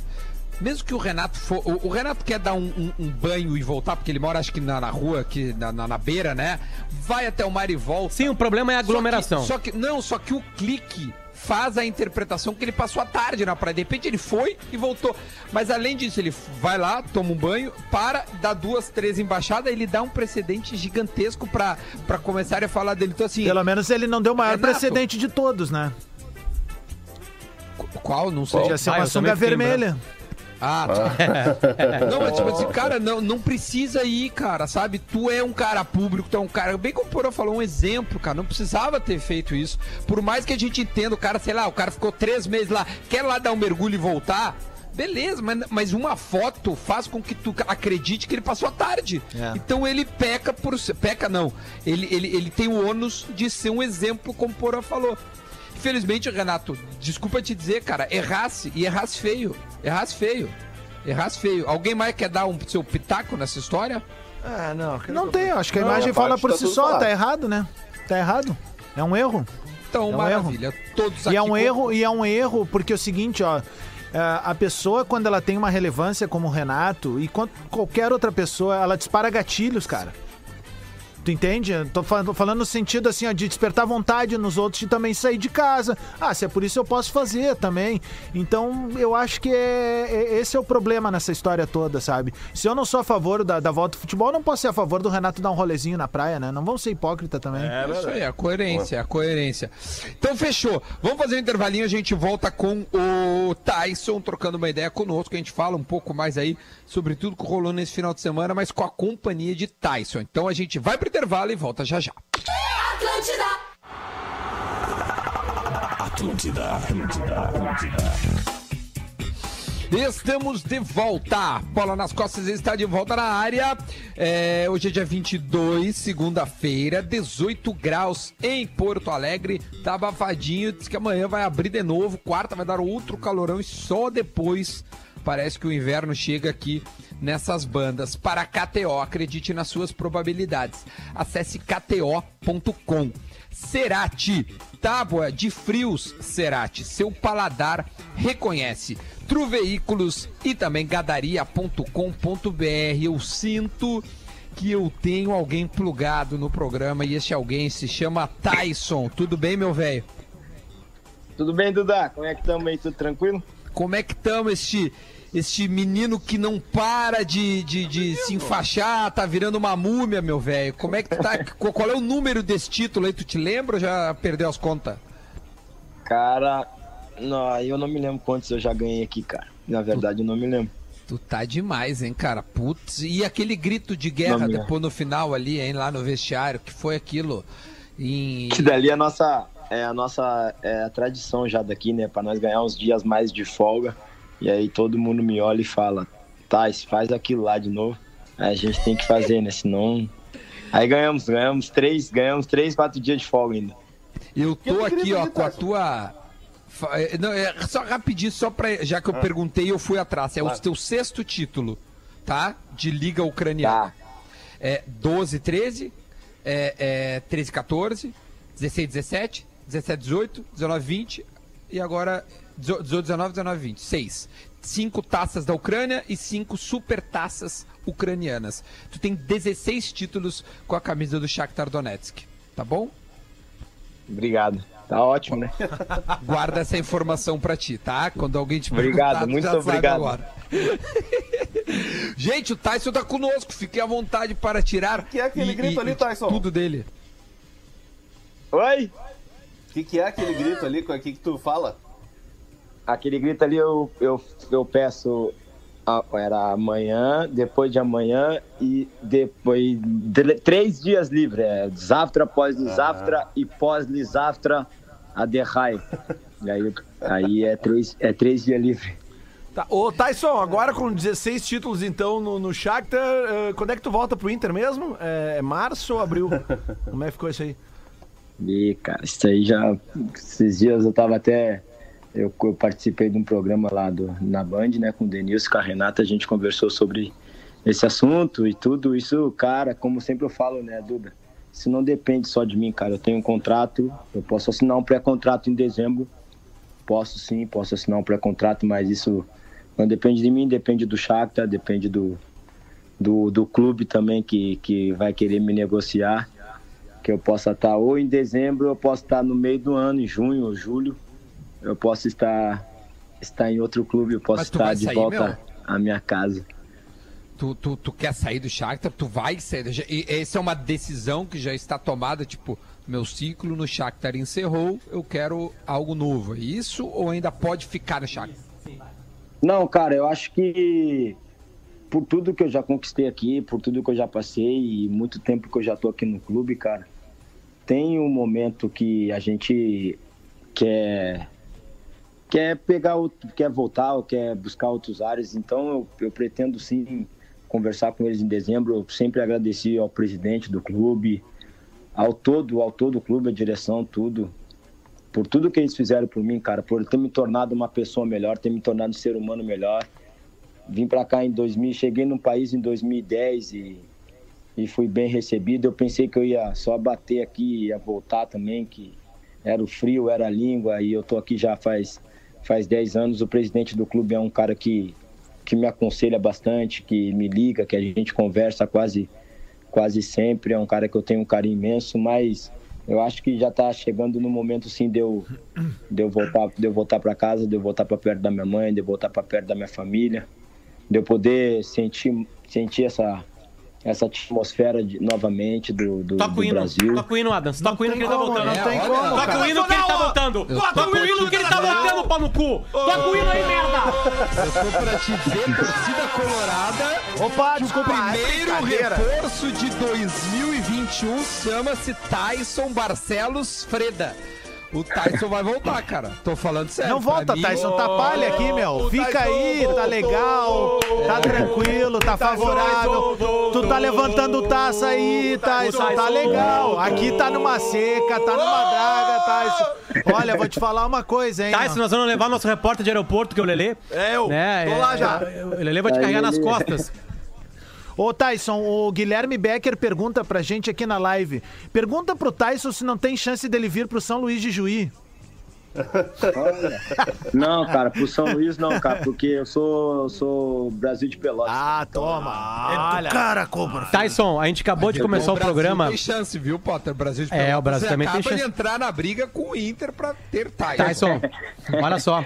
Mesmo que o Renato for. O, o Renato quer dar um, um- um banho e voltar, porque ele mora, acho que na, na rua, aqui, na, na, na beira, né? Vai até o mar e volta. Sim, o problema é a Só que- aglomeração. Só que, não, só que o clique faz a interpretação que ele passou a tarde na praia. De repente ele foi e voltou. Mas além disso, ele vai lá, toma um banho, para, dá duas, três embaixadas, ele dá um precedente gigantesco pra, pra começar a falar dele. Então, assim. Pelo menos ele não deu o maior Renato. precedente de todos, né? Qual? Não sei. Podia ser Ah, uma também sunga vermelha. Ah, tá. não, mas tipo assim, cara, não, não precisa ir, cara, sabe? Tu é um cara público, tu é um cara. Bem como o Porã falou, um exemplo, cara. Não precisava ter feito isso. Por mais que a gente entenda, o cara, sei lá, o cara ficou três meses lá, quer lá dar um mergulho e voltar. Beleza, mas, mas uma foto faz com que tu acredite que ele passou a tarde. É. Então ele peca por. Peca não. Ele, ele, ele tem o ônus de ser um exemplo, como o Porã falou. Infelizmente, Renato, desculpa te dizer, cara, errasse e errasse feio. Errasse feio. Errasse feio. Alguém mais quer dar um seu pitaco nessa história? Ah, não. Não tem, acho que a Não, imagem fala parte por tá si só, falado. tá errado, né? Tá errado. É um erro. Então, É um maravilha. Todos E é aqui um com- erro, e é um erro, porque é o seguinte, ó. é, A pessoa, quando ela tem uma relevância como o Renato, e qualquer outra pessoa, ela dispara gatilhos, cara. Tu entende? Tô fa- tô falando no sentido assim, ó, de despertar vontade nos outros de também sair de casa. Ah, se é por isso eu posso fazer também. Então, eu acho que é, é- esse é o problema nessa história toda, sabe? Se eu não sou a favor da, da volta do futebol, eu não posso ser a favor do Renato dar um rolezinho na praia, né? Não vamos ser hipócrita também. É isso aí, a coerência, a coerência. Então fechou. Vamos fazer um intervalinho, a gente volta com o Tyson trocando uma ideia conosco. A gente fala um pouco mais aí sobre tudo que rolou nesse final de semana, mas com a companhia de Tyson. Então a gente vai pro intervalo e volta já já. Atlântida, Atlântida, Atlântida. Estamos de volta. Bola nas costas está de volta na área. É, hoje é dia 22, segunda-feira, 18 graus em Porto Alegre. Tá abafadinho. Diz que amanhã vai abrir de novo. Quarta vai dar outro calorão e só depois parece que o inverno chega aqui nessas bandas. Para KTO, acredite nas suas probabilidades. Acesse kto.com. Cerati, tábua de frios Cerati, seu paladar reconhece. Tru Veículos e também gadaria.com.br. Eu sinto que eu tenho alguém plugado no programa e esse alguém se chama Tyson. Tudo bem, meu velho? Tudo bem, Duda? Como é que estamos aí? Tudo tranquilo? Como é que estamos este, este menino que não para de, de, de se enfaixar, tá virando uma múmia, meu velho? Como é que tá? Qual é o número desse título aí? Tu te lembra ou já perdeu as contas? Cara, não, eu não me lembro quantos eu já ganhei aqui, cara. Na verdade, eu não me lembro. Tu tá demais, hein, cara? Putz. E aquele grito de guerra depois no final ali, hein, lá no vestiário, que foi aquilo? Em... Que dali é a nossa, é a nossa é a tradição já daqui, né? Pra nós ganhar uns dias mais de folga. E aí todo mundo me olha e fala, Tais, faz aquilo lá de novo. Aí a gente tem que fazer, né? Senão. Aí ganhamos, ganhamos três, ganhamos três, quatro dias de folga ainda. Eu tô aqui, ó, com a tua. É, Não, é só rapidinho, só pra. Já que eu perguntei, eu fui atrás. É o teu sexto título, tá? De Liga Ucraniana. É 12, 13, é, é 13, 14, 16, 17, 17, 18, 19, 20 e agora 18, 19, 19, 20. Seis. Cinco taças da Ucrânia e cinco super taças ucranianas. Tu tem 16 títulos com a camisa do Shakhtar Donetsk, tá bom? Obrigado. Tá ótimo, né? Guarda essa informação pra ti, tá? Quando alguém te Obrigado, perguntar, tu muito obrigado. agora. Gente, o Tyson tá conosco. Fique à vontade para tirar. que é aquele grito ali, Tyson? Tudo dele. Oi? O que, que é aquele grito ali? O que, que tu fala? Aquele grito ali eu, eu, eu peço. ah, Era amanhã, depois de amanhã e depois. de- três dias livre. É Zaftra, pós-Zaftra e pós-Zaftra a Derrai. E aí, aí é, três, é três dias livre. Tá. Ô, Tyson, agora com 16 títulos, então, no, no Shakhtar, eh, quando é que tu volta pro Inter mesmo? É, é março ou abril? Como é que ficou isso aí? E, cara, isso aí já. Esses dias eu tava até. Eu, eu participei de um programa lá do, na Band, né, com o Denilson, com a Renata, a gente conversou sobre esse assunto e tudo isso, cara, como sempre eu falo, né, Duda? Isso não depende só de mim, cara. Eu tenho um contrato, eu posso assinar um pré-contrato em dezembro. Posso sim, posso assinar um pré-contrato, mas isso não depende de mim, depende do Shakhtar, depende do, do, do clube também que, que vai querer me negociar que eu possa estar ou em dezembro, eu posso estar no meio do ano, em junho ou julho, eu posso estar, estar em outro clube, eu posso estar de sair, volta meu? à minha casa. Tu, tu, tu quer sair do Shakhtar? Tu vai sair. e Essa é uma decisão que já está tomada, tipo, meu ciclo no Shakhtar encerrou, eu quero algo novo. É isso ou ainda pode ficar no Shakhtar? Não, cara, eu acho que por tudo que eu já conquistei aqui, por tudo que eu já passei e muito tempo que eu já tô aqui no clube, cara, tem um momento que a gente quer quer pegar outro, quer voltar quer buscar outros áreas. Então eu, eu pretendo sim conversar com eles em dezembro. Eu sempre agradeci ao presidente do clube, ao todo, ao todo o clube, a direção, tudo por tudo que eles fizeram por mim, cara, por ter me tornado uma pessoa melhor, ter me tornado um ser humano melhor. Vim pra cá em 2000, cheguei no país em 2010 e, e fui bem recebido. Eu pensei que eu ia só bater aqui, ia voltar também, que era o frio, era a língua, e eu tô aqui já faz, faz 10 anos. O presidente do clube é um cara que, que me aconselha bastante, que me liga, que a gente conversa quase quase sempre, é um cara que eu tenho um carinho imenso, mas eu acho que já tá chegando no momento sim de eu, de eu voltar, de eu voltar para casa, de eu voltar para perto da minha mãe, de eu voltar para perto da minha família, de eu poder sentir, sentir essa essa atmosfera de, novamente do, do, Toca o do hino, Brasil. toca o hino, Adams. Toca o hino que ele tá voltando. não tem como, Toca o hino que ele tá voltando. Toca o hino que ele tá voltando, pau no cu. Toca o hino aí, merda. Eu tô pra te ver, torcida colorada. Opa, que o desculpa, é primeiro reforço de 2021 chama-se Tyson Barcelos Freda. O Tyson vai voltar, cara. Tô falando sério. Não volta, mim- Tyson, tá palha aqui, meu. Fica aí, tá legal, tá tranquilo, tá favorável. Tu tá levantando taça aí, Tyson, tá legal. Aqui tá numa seca, tá numa draga, Tyson. Olha, vou te falar uma coisa, hein. Tyson, nós vamos levar nosso repórter de aeroporto, que é o Lelê. É eu, Né? tô lá já. é- O Lelê vai te carregar nas costas. Ô, Tyson, o Guilherme Becker pergunta pra gente aqui na live. Pergunta pro Tyson se não tem chance dele vir pro São Luís de Juí. Não, cara, pro São Luís não, cara, porque eu sou, sou Brasil de Pelotas. Ah, toma. Olha. Cara, cobra. Tyson, a gente acabou de começar o Brasil programa. Tem chance, viu, Potter? O Brasil de É, Pelotas o Brasil também tem chance. de entrar na briga com o Inter pra ter Tyson. Tyson, olha só.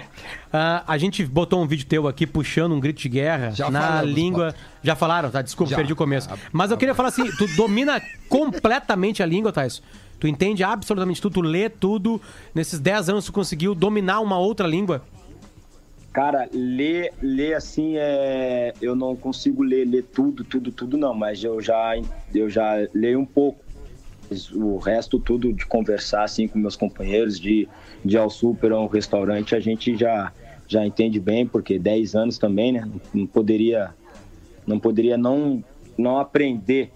Ah, a gente botou um vídeo teu aqui puxando um grito de guerra Já na falamos, língua. Já falaram, tá? Desculpa, Já. perdi o começo. Mas eu queria falar assim: tu domina completamente a língua, Tyson. Tu entende absolutamente tudo, tu lê tudo. Nesses 10 anos tu conseguiu dominar uma outra língua. Cara, ler, ler assim é. Eu não consigo ler, ler tudo, tudo, tudo não, mas eu já, eu já leio um pouco. O resto tudo de conversar assim com meus companheiros, de, de ao super ou ao restaurante, a gente já, já entende bem, porque 10 anos também, né? Não poderia não, poderia não, não aprender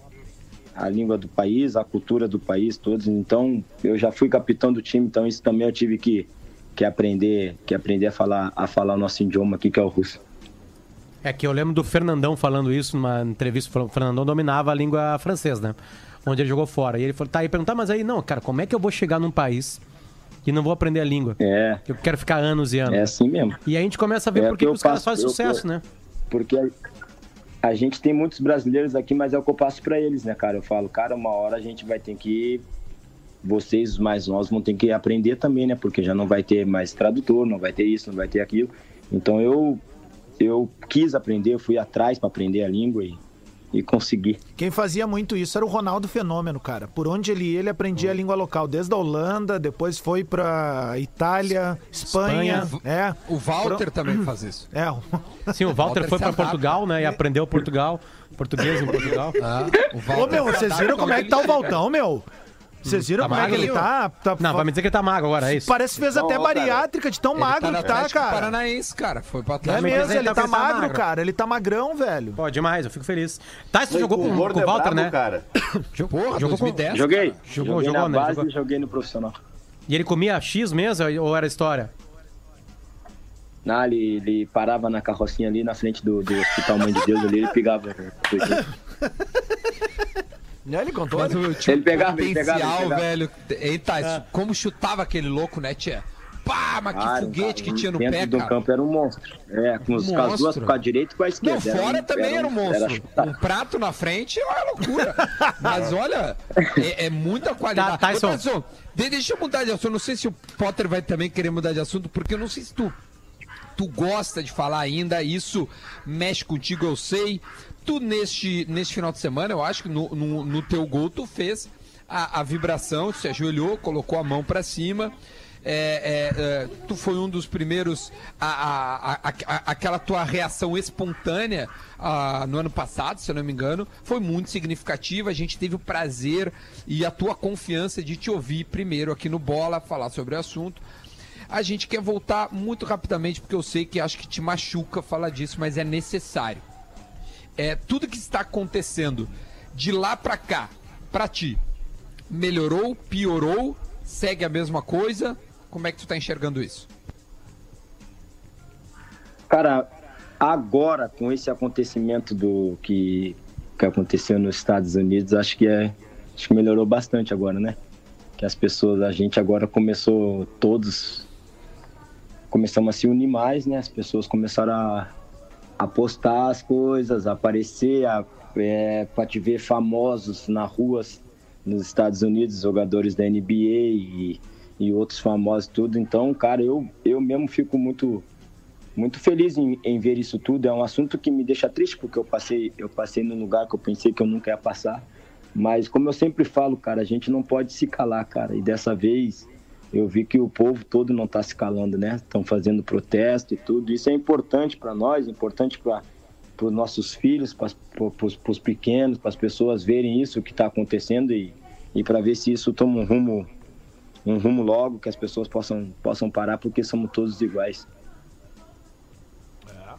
a língua do país, a cultura do país, todos. Então, eu já fui capitão do time, então isso também eu tive que, que aprender, que aprender a falar, a falar o nosso idioma aqui, que é o russo. É que eu lembro do Fernandão falando isso numa entrevista. O Fernandão dominava a língua francesa, né? Onde ele jogou fora. E ele falou, tá aí perguntar, mas aí, não, cara, como é que eu vou chegar num país e não vou aprender a língua? É, Eu quero ficar anos e anos. é assim mesmo. E aí a gente começa a ver É por que, que os caras fazem sucesso, eu- né? Porque a, gente tem muitos brasileiros aqui, mas é o que eu passo pra eles, né, cara? Eu falo, cara, uma hora a gente vai ter que. Vocês, mais novos, vão ter que aprender também, né? Porque já não vai ter mais tradutor, não vai ter isso, não vai ter aquilo. Então eu, eu quis aprender, eu fui atrás pra aprender a língua e, e consegui. Quem fazia muito isso era o Ronaldo Fenômeno, cara. Por onde ele ia, ele aprendia a língua local. Desde a Holanda, depois foi pra Itália, Espanha. É. O Walter também faz isso. É, o- Sim, o Walter Walter foi adapta. Portugal, né? E aprendeu Portugal, português em Portugal. Ah, o Ô, meu, vocês viram como é que tá o Valtão, meu? Vocês viram Tá como é que ele tá? tá Não, vai me dizer que ele tá magro agora, é isso? Parece que fez até Não, cara. bariátrica de tão Ele magro no que tá, cara. Paranaense, cara. Foi pra É Atlético. mas mesmo, ele ele tá tá pensando magro, magro. cara. Ele tá magrão, velho. Pô, demais, eu fico feliz. Tá, você jogou com, com gordo o é Walter, brabo, né? cara. Porra, Jogou com- 2010. Joguei. Jogou, joguei jogou, na né? base Jogou. e joguei no profissional. E ele comia X mesmo ou era história? Não, ele, ele parava na carrocinha ali na frente do, do Hospital Mãe de Deus ali, ele pegava. Né, ele contou? Mas o tinha Ele pegava, ele potencial, pegava, ele pegava. velho. Eita, como chutava aquele louco, né, tia? Pá, mas que Cara, foguete cara, que tinha no dentro pé, do cara. campo era um monstro. É, com, os, com as duas, Monstro. com a direita e com a Não, esquerda. Era fora um- também era um monstro. chutado. um prato na frente é uma loucura. Mas olha, é, é muita qualidade. Tá, Tyson. Ô, Tyson, deixa eu mudar de assunto. Não sei se o Potter vai também querer mudar de assunto, porque eu não sei se tu, tu gosta de falar ainda. Isso mexe contigo, eu sei. Tu, neste, neste final de semana, eu acho que no, no, no teu gol, tu fez a, a vibração, se ajoelhou, colocou a mão pra cima. É, é, é, tu foi um dos primeiros a- a- a- aquela tua reação espontânea ah, no ano passado, se eu não me engano, foi muito significativa. A gente teve o prazer e a tua confiança de te ouvir primeiro aqui no Bola falar sobre o assunto. A gente quer voltar muito rapidamente porque eu sei que acho que te machuca falar disso, mas é necessário. É tudo que está acontecendo de lá pra cá, pra ti, melhorou, piorou, segue a mesma coisa? Como é que tu tá enxergando isso? Cara, agora com esse acontecimento do que, que aconteceu nos Estados Unidos, acho que é acho que melhorou bastante agora, né? Que as pessoas, a gente agora começou todos começamos a se unir mais, né? As pessoas começaram a, a postar as coisas, a aparecer, a é, para te ver famosos na ruas nos Estados Unidos, jogadores da NBA e, e outros famosos tudo. Então, cara, eu, eu mesmo fico muito muito feliz em, em ver isso tudo. É um assunto que me deixa triste porque eu passei eu passei num lugar que eu pensei que eu nunca ia passar. Mas como eu sempre falo, cara, a gente não pode se calar, cara. E dessa vez eu vi que o povo todo não está se calando, né? Estão fazendo protesto e tudo. Isso é importante para nós, importante para os nossos filhos, para os pequenos, para as pessoas verem isso que está acontecendo e, e para ver se isso toma um rumo, um rumo logo, que as pessoas possam, possam parar, porque somos todos iguais.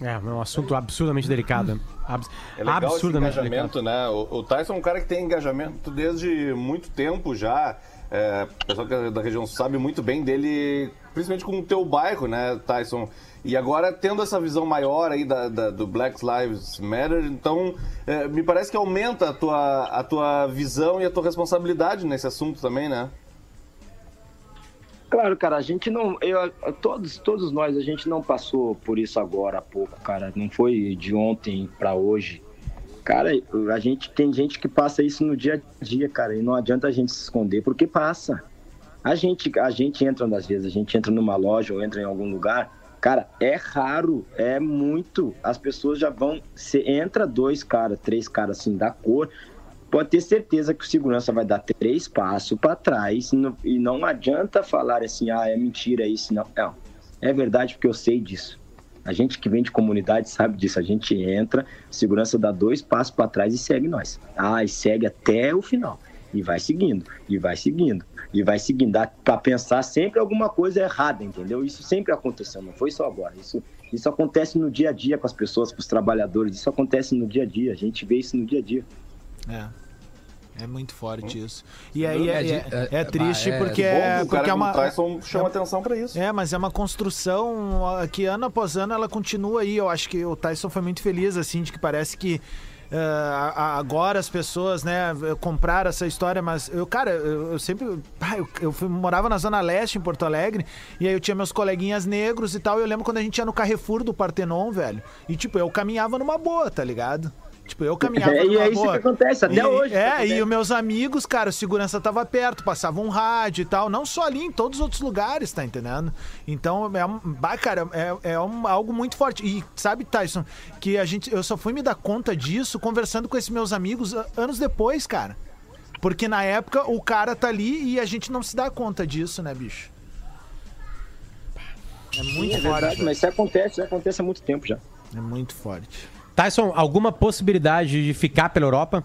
É, é um assunto absurdamente delicado. Abs É legal esse absurdamente engajamento, delicado. né? O, o Tyson é um cara que tem engajamento desde muito tempo já. É, o pessoal é da região sabe muito bem dele, principalmente com o teu bairro, né, Tyson? E agora tendo essa visão maior aí da, da- do Black Lives Matter, então é, me parece que aumenta a tua, a tua visão e a tua responsabilidade nesse assunto também, né? Claro, cara, a gente não. Eu, todos, todos nós, a gente não passou por isso agora há pouco, cara. Não foi de ontem pra hoje. Cara, a gente tem gente que passa isso no dia a dia, cara, e não adianta a gente se esconder, porque passa. A gente, a gente entra, às vezes, a gente entra numa loja ou entra em algum lugar, cara, é raro, é muito. As pessoas já vão. Você entra dois caras, três caras assim da cor, pode ter certeza que o segurança vai dar três passos para trás e não adianta falar assim, ah, é mentira isso, não. Não, é verdade porque eu sei disso. A gente que vem de comunidade sabe disso. A gente entra, segurança dá dois passos para trás e segue nós. Ah, e segue até o final. E vai seguindo, e vai seguindo, e vai seguindo. Para pensar sempre alguma coisa errada, entendeu? Isso sempre aconteceu, não foi só agora. Isso, isso acontece no dia a dia com as pessoas, com os trabalhadores. Isso acontece no dia a dia. A gente vê isso no dia a dia. É. É muito forte isso. E aí é, É é- é- é triste é- porque Bom, é, o porque é uma. o Tyson chama atenção pra isso. É, mas é uma construção que ano após ano ela continua aí. Eu acho que o Tyson foi muito feliz, assim, de que parece que a- agora as pessoas, né, compraram essa história, mas eu, cara, eu, eu sempre. ah, eu, eu fui- morava na Zona Leste, em Porto Alegre, e aí eu tinha meus coleguinhas negros e tal. E eu lembro quando a gente ia no Carrefour do Partenon, velho. E, tipo, eu caminhava numa boa, tá ligado? Tipo, eu caminhava É, e é isso que acontece até E- hoje. É, acontece. e os meus amigos, cara, o segurança tava perto, passava um rádio e tal. Não só ali, em todos os outros lugares, tá entendendo? Então, é, cara, é, é um- algo muito forte. E sabe, Tyson, que a gente, eu só fui me dar conta disso conversando com esses meus amigos anos depois, cara. Porque na época o cara tá ali e a gente não se dá conta disso, né, bicho? É muito É forte. verdade, mas isso acontece, isso acontece há muito tempo já. É muito forte. Tyson, alguma possibilidade de ficar pela Europa?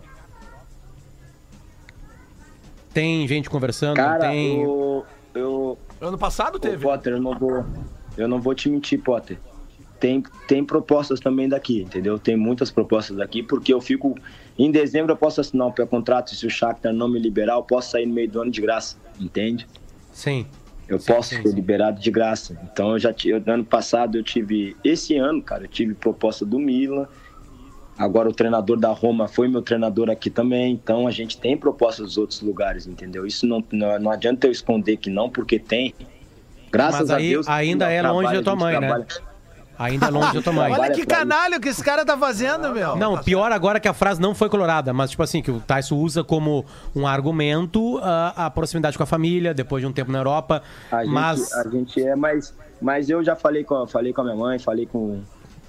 Tem gente conversando, Cara, tem. eu, eu, Ano passado Ô, teve. Potter, eu não vou, eu não vou te mentir, Potter. Tem, tem propostas também daqui, entendeu? Tem muitas propostas daqui, porque eu fico. Em dezembro eu posso assinar um pré-contrato, se o Shakhtar não me liberar, eu posso sair no meio do ano de graça, entende? Sim. Eu Sim, posso sim, ser sim. liberado de graça. Então eu já tive. Ano passado eu tive. Esse ano, cara, eu tive proposta do Milan. Agora o treinador da Roma foi meu treinador aqui também. Então a gente tem propostas dos outros lugares, entendeu? Isso não, não, não adianta eu esconder que não, porque tem. Graças Mas aí a Deus. ainda é longe da tua a gente mãe, né? Ainda longe da tua mãe. Olha que canalha que esse cara tá fazendo, meu. Não, pior agora que a frase não foi colorada, mas tipo assim, que o Tyson usa como um argumento a, a proximidade com a família, depois de um tempo na Europa. A gente, mas. a gente é, mas, mas eu já falei com, a- falei com a minha mãe, falei com.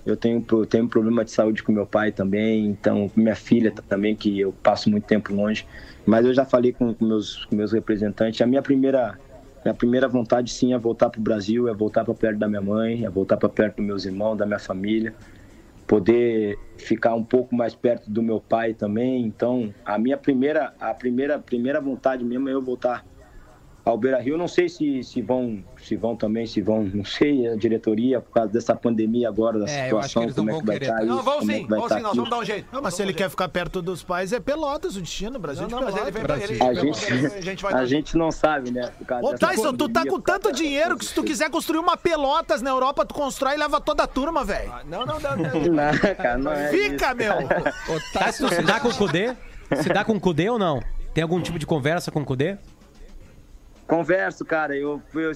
Eu tenho, tenho um problema de saúde com meu pai também, então minha filha também, que eu passo muito tempo longe. Mas eu já falei com, com meus, com meus representantes. A minha primeira, minha primeira vontade sim é voltar para o Brasil, é voltar para perto da minha mãe, é voltar para perto dos meus irmãos, da minha família, poder ficar um pouco mais perto do meu pai também. Então, a minha primeira, a primeira, primeira vontade mesmo é eu voltar ao Beira Rio. Não sei se, se vão, se vão também, se vão, não sei, a diretoria, por causa dessa pandemia agora, da É, eu acho que situação, como é vão que vai querer. estar Não, como é sim, que vai vamos estar sim, nós vamos dar um jeito. Não, mas se ele quer ficar perto dos pais, é Pelotas o destino. O Brasil Não, Pelotas. Brasil. ele- A gente, a gente vai a dar- gente não sabe, né? por causa Ô, dessa Tyson, tu tá com tanto dinheiro que se tu quiser construir uma Pelotas na Europa, tu constrói e leva toda a turma, velho. Não, não, não. não. Não, cara, não é Fica, meu! Ô, Tyson, se dá com o Kudê? Se dá com o Kudê ou não? Tem algum tipo de conversa com o Kudê? Converso, cara. Eu, eu-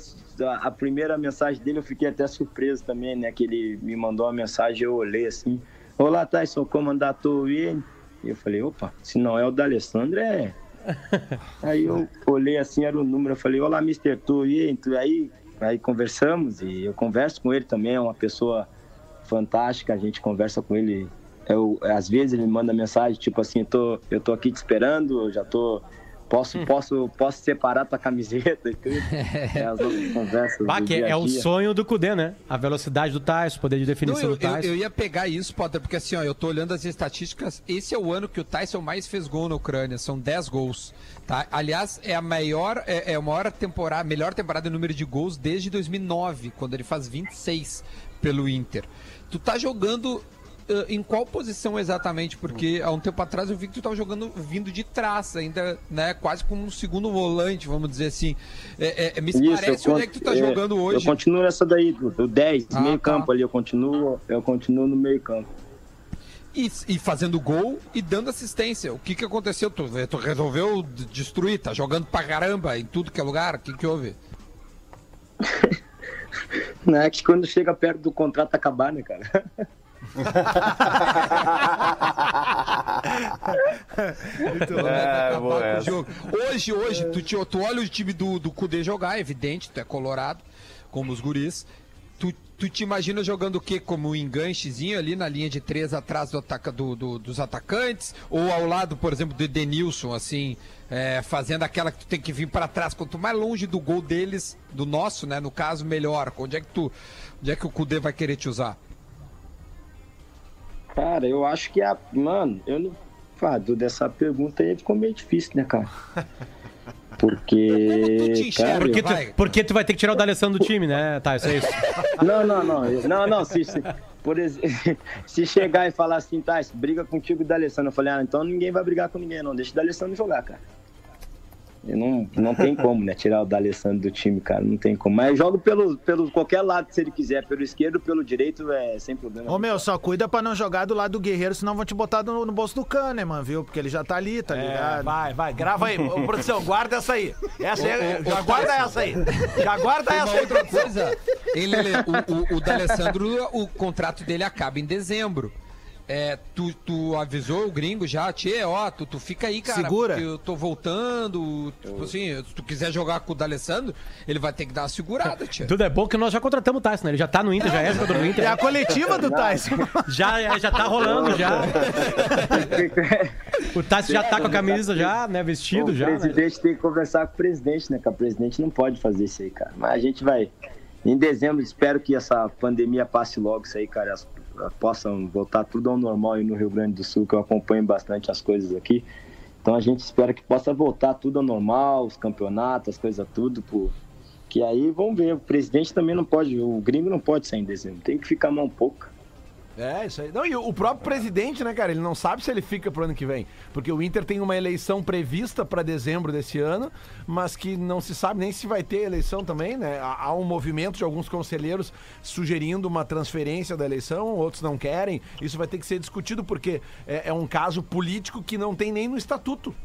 a primeira mensagem dele eu fiquei até surpreso também, né? Que ele me mandou uma mensagem, eu olhei assim. Olá, Tyson, como anda tu? E, E eu falei, opa, se não é o D'Alessandro, é. Aí eu olhei assim, era o número, eu falei, olá, Mr. Tu, e aí, aí, conversamos e eu converso com ele também, é uma pessoa fantástica, a gente conversa com ele. Eu, às vezes ele me manda mensagem, tipo assim, tô, eu tô aqui te esperando, eu já tô. Posso, Hum. posso, posso separar tua camiseta e tudo. É, as outras conversas. Bah, do que dia a é o sonho do Cudê, né? A velocidade do Tyson, o poder de Não, definição eu, do eu- Tyson. eu ia pegar isso, Potter, porque assim, ó, eu tô olhando as estatísticas. Esse é o ano que o Tyson mais fez gol na Ucrânia, são 10 gols. Tá? Aliás, é a maior, é, é a maior temporada, melhor temporada em número de gols desde 2009, quando ele faz 26 pelo Inter. Tu tá jogando em qual posição exatamente? Porque há um tempo atrás eu vi que tu tava jogando vindo de trás, ainda, né? Quase como um segundo volante, vamos dizer assim. É, é, me Isso, parece onde é que tu tá é, jogando hoje. Eu continuo nessa daí, do 10, Ah, meio tá. campo ali, eu continuo, eu continuo no meio campo. E, e fazendo gol e dando assistência. O que que aconteceu? Tu, tu resolveu destruir, tá jogando pra caramba em tudo que é lugar? O que que houve? Não é que quando chega perto do contrato acabar, né, cara? É, Acabar boa essa. jogo. Hoje, hoje, tu, te- tu olha o time do, do Cudê jogar, é evidente, tu é colorado, como os guris. Tu, tu te imagina jogando o quê? Como um enganchezinho ali na linha de três atrás do ataca, do- do- dos atacantes? Ou ao lado, por exemplo, do Edenilson, assim, é, fazendo aquela que tu tem que vir para trás? Quanto mais longe do gol deles, do nosso, né? No caso, melhor. Onde é que tu. Onde é que o Cudê vai querer te usar? Cara, eu acho que a. Mano, eu não. Ah, Duda, essa pergunta aí ficou meio difícil, né, cara? Porque. Cara, Porque tu, porque tu vai ter que tirar o D'Alessandro do time, né, Tyson? É isso. Não, não, não. Não, não. Se, se, por se chegar e falar assim, tá, briga contigo e da Alessandro, eu falei, ah, então ninguém vai brigar com ninguém, não. Deixa o D'Alessandro jogar, cara. Não, não tem como, né? Tirar o D'Alessandro do time, cara. Não tem como. Mas eu jogo pelo, pelo qualquer lado, se ele quiser. Pelo esquerdo, pelo direito, é sem problema. Ô meu, só cuida pra não jogar do lado do Guerreiro, senão vão te botar no, no bolso do Kahneman, viu? Porque ele já tá ali, tá É, ligado? vai, vai, grava aí. Ô, produção, guarda essa aí. Essa aí, já guarda essa aí. Já guarda essa aí. outra coisa. Lelê? O, o, o D'Alessandro, o contrato dele acaba em dezembro. É, tu, tu avisou o gringo já, Tchê, ó, tu, tu fica aí, cara. Segura. porque Eu tô voltando. Tipo assim, se tu quiser jogar com o D'Alessandro, ele vai ter que dar uma segurada, Tchê. Tudo é bom que nós já contratamos o Tyson, né? Ele já tá no Inter, já é jogador do Inter. É a coletiva do Tyson. Já, já tá rolando, já. O Tyson já tá com a camisa já, né? Vestido o já. né? presidente tem que conversar com o presidente, né? Que o presidente não pode fazer isso aí, cara. Mas a gente vai. Em dezembro, espero que essa pandemia passe logo isso aí, cara. As, possam voltar tudo ao normal aí no Rio Grande do Sul, que eu acompanho bastante as coisas aqui. Então a gente espera que possa voltar tudo ao normal, os campeonatos, as coisas tudo, pô. Que aí vamos ver. O presidente também não pode, o gringo não pode sair em dezembro. Tem que ficar um pouco. É, isso aí. Não, e o próprio presidente, né, cara? Ele não sabe se ele fica pro ano que vem. Porque o Inter tem uma eleição prevista para dezembro desse ano, mas que não se sabe nem se vai ter eleição também, né? Há um movimento de alguns conselheiros sugerindo uma transferência da eleição, outros não querem. Isso vai ter que ser discutido porque é, é um caso político que não tem nem no estatuto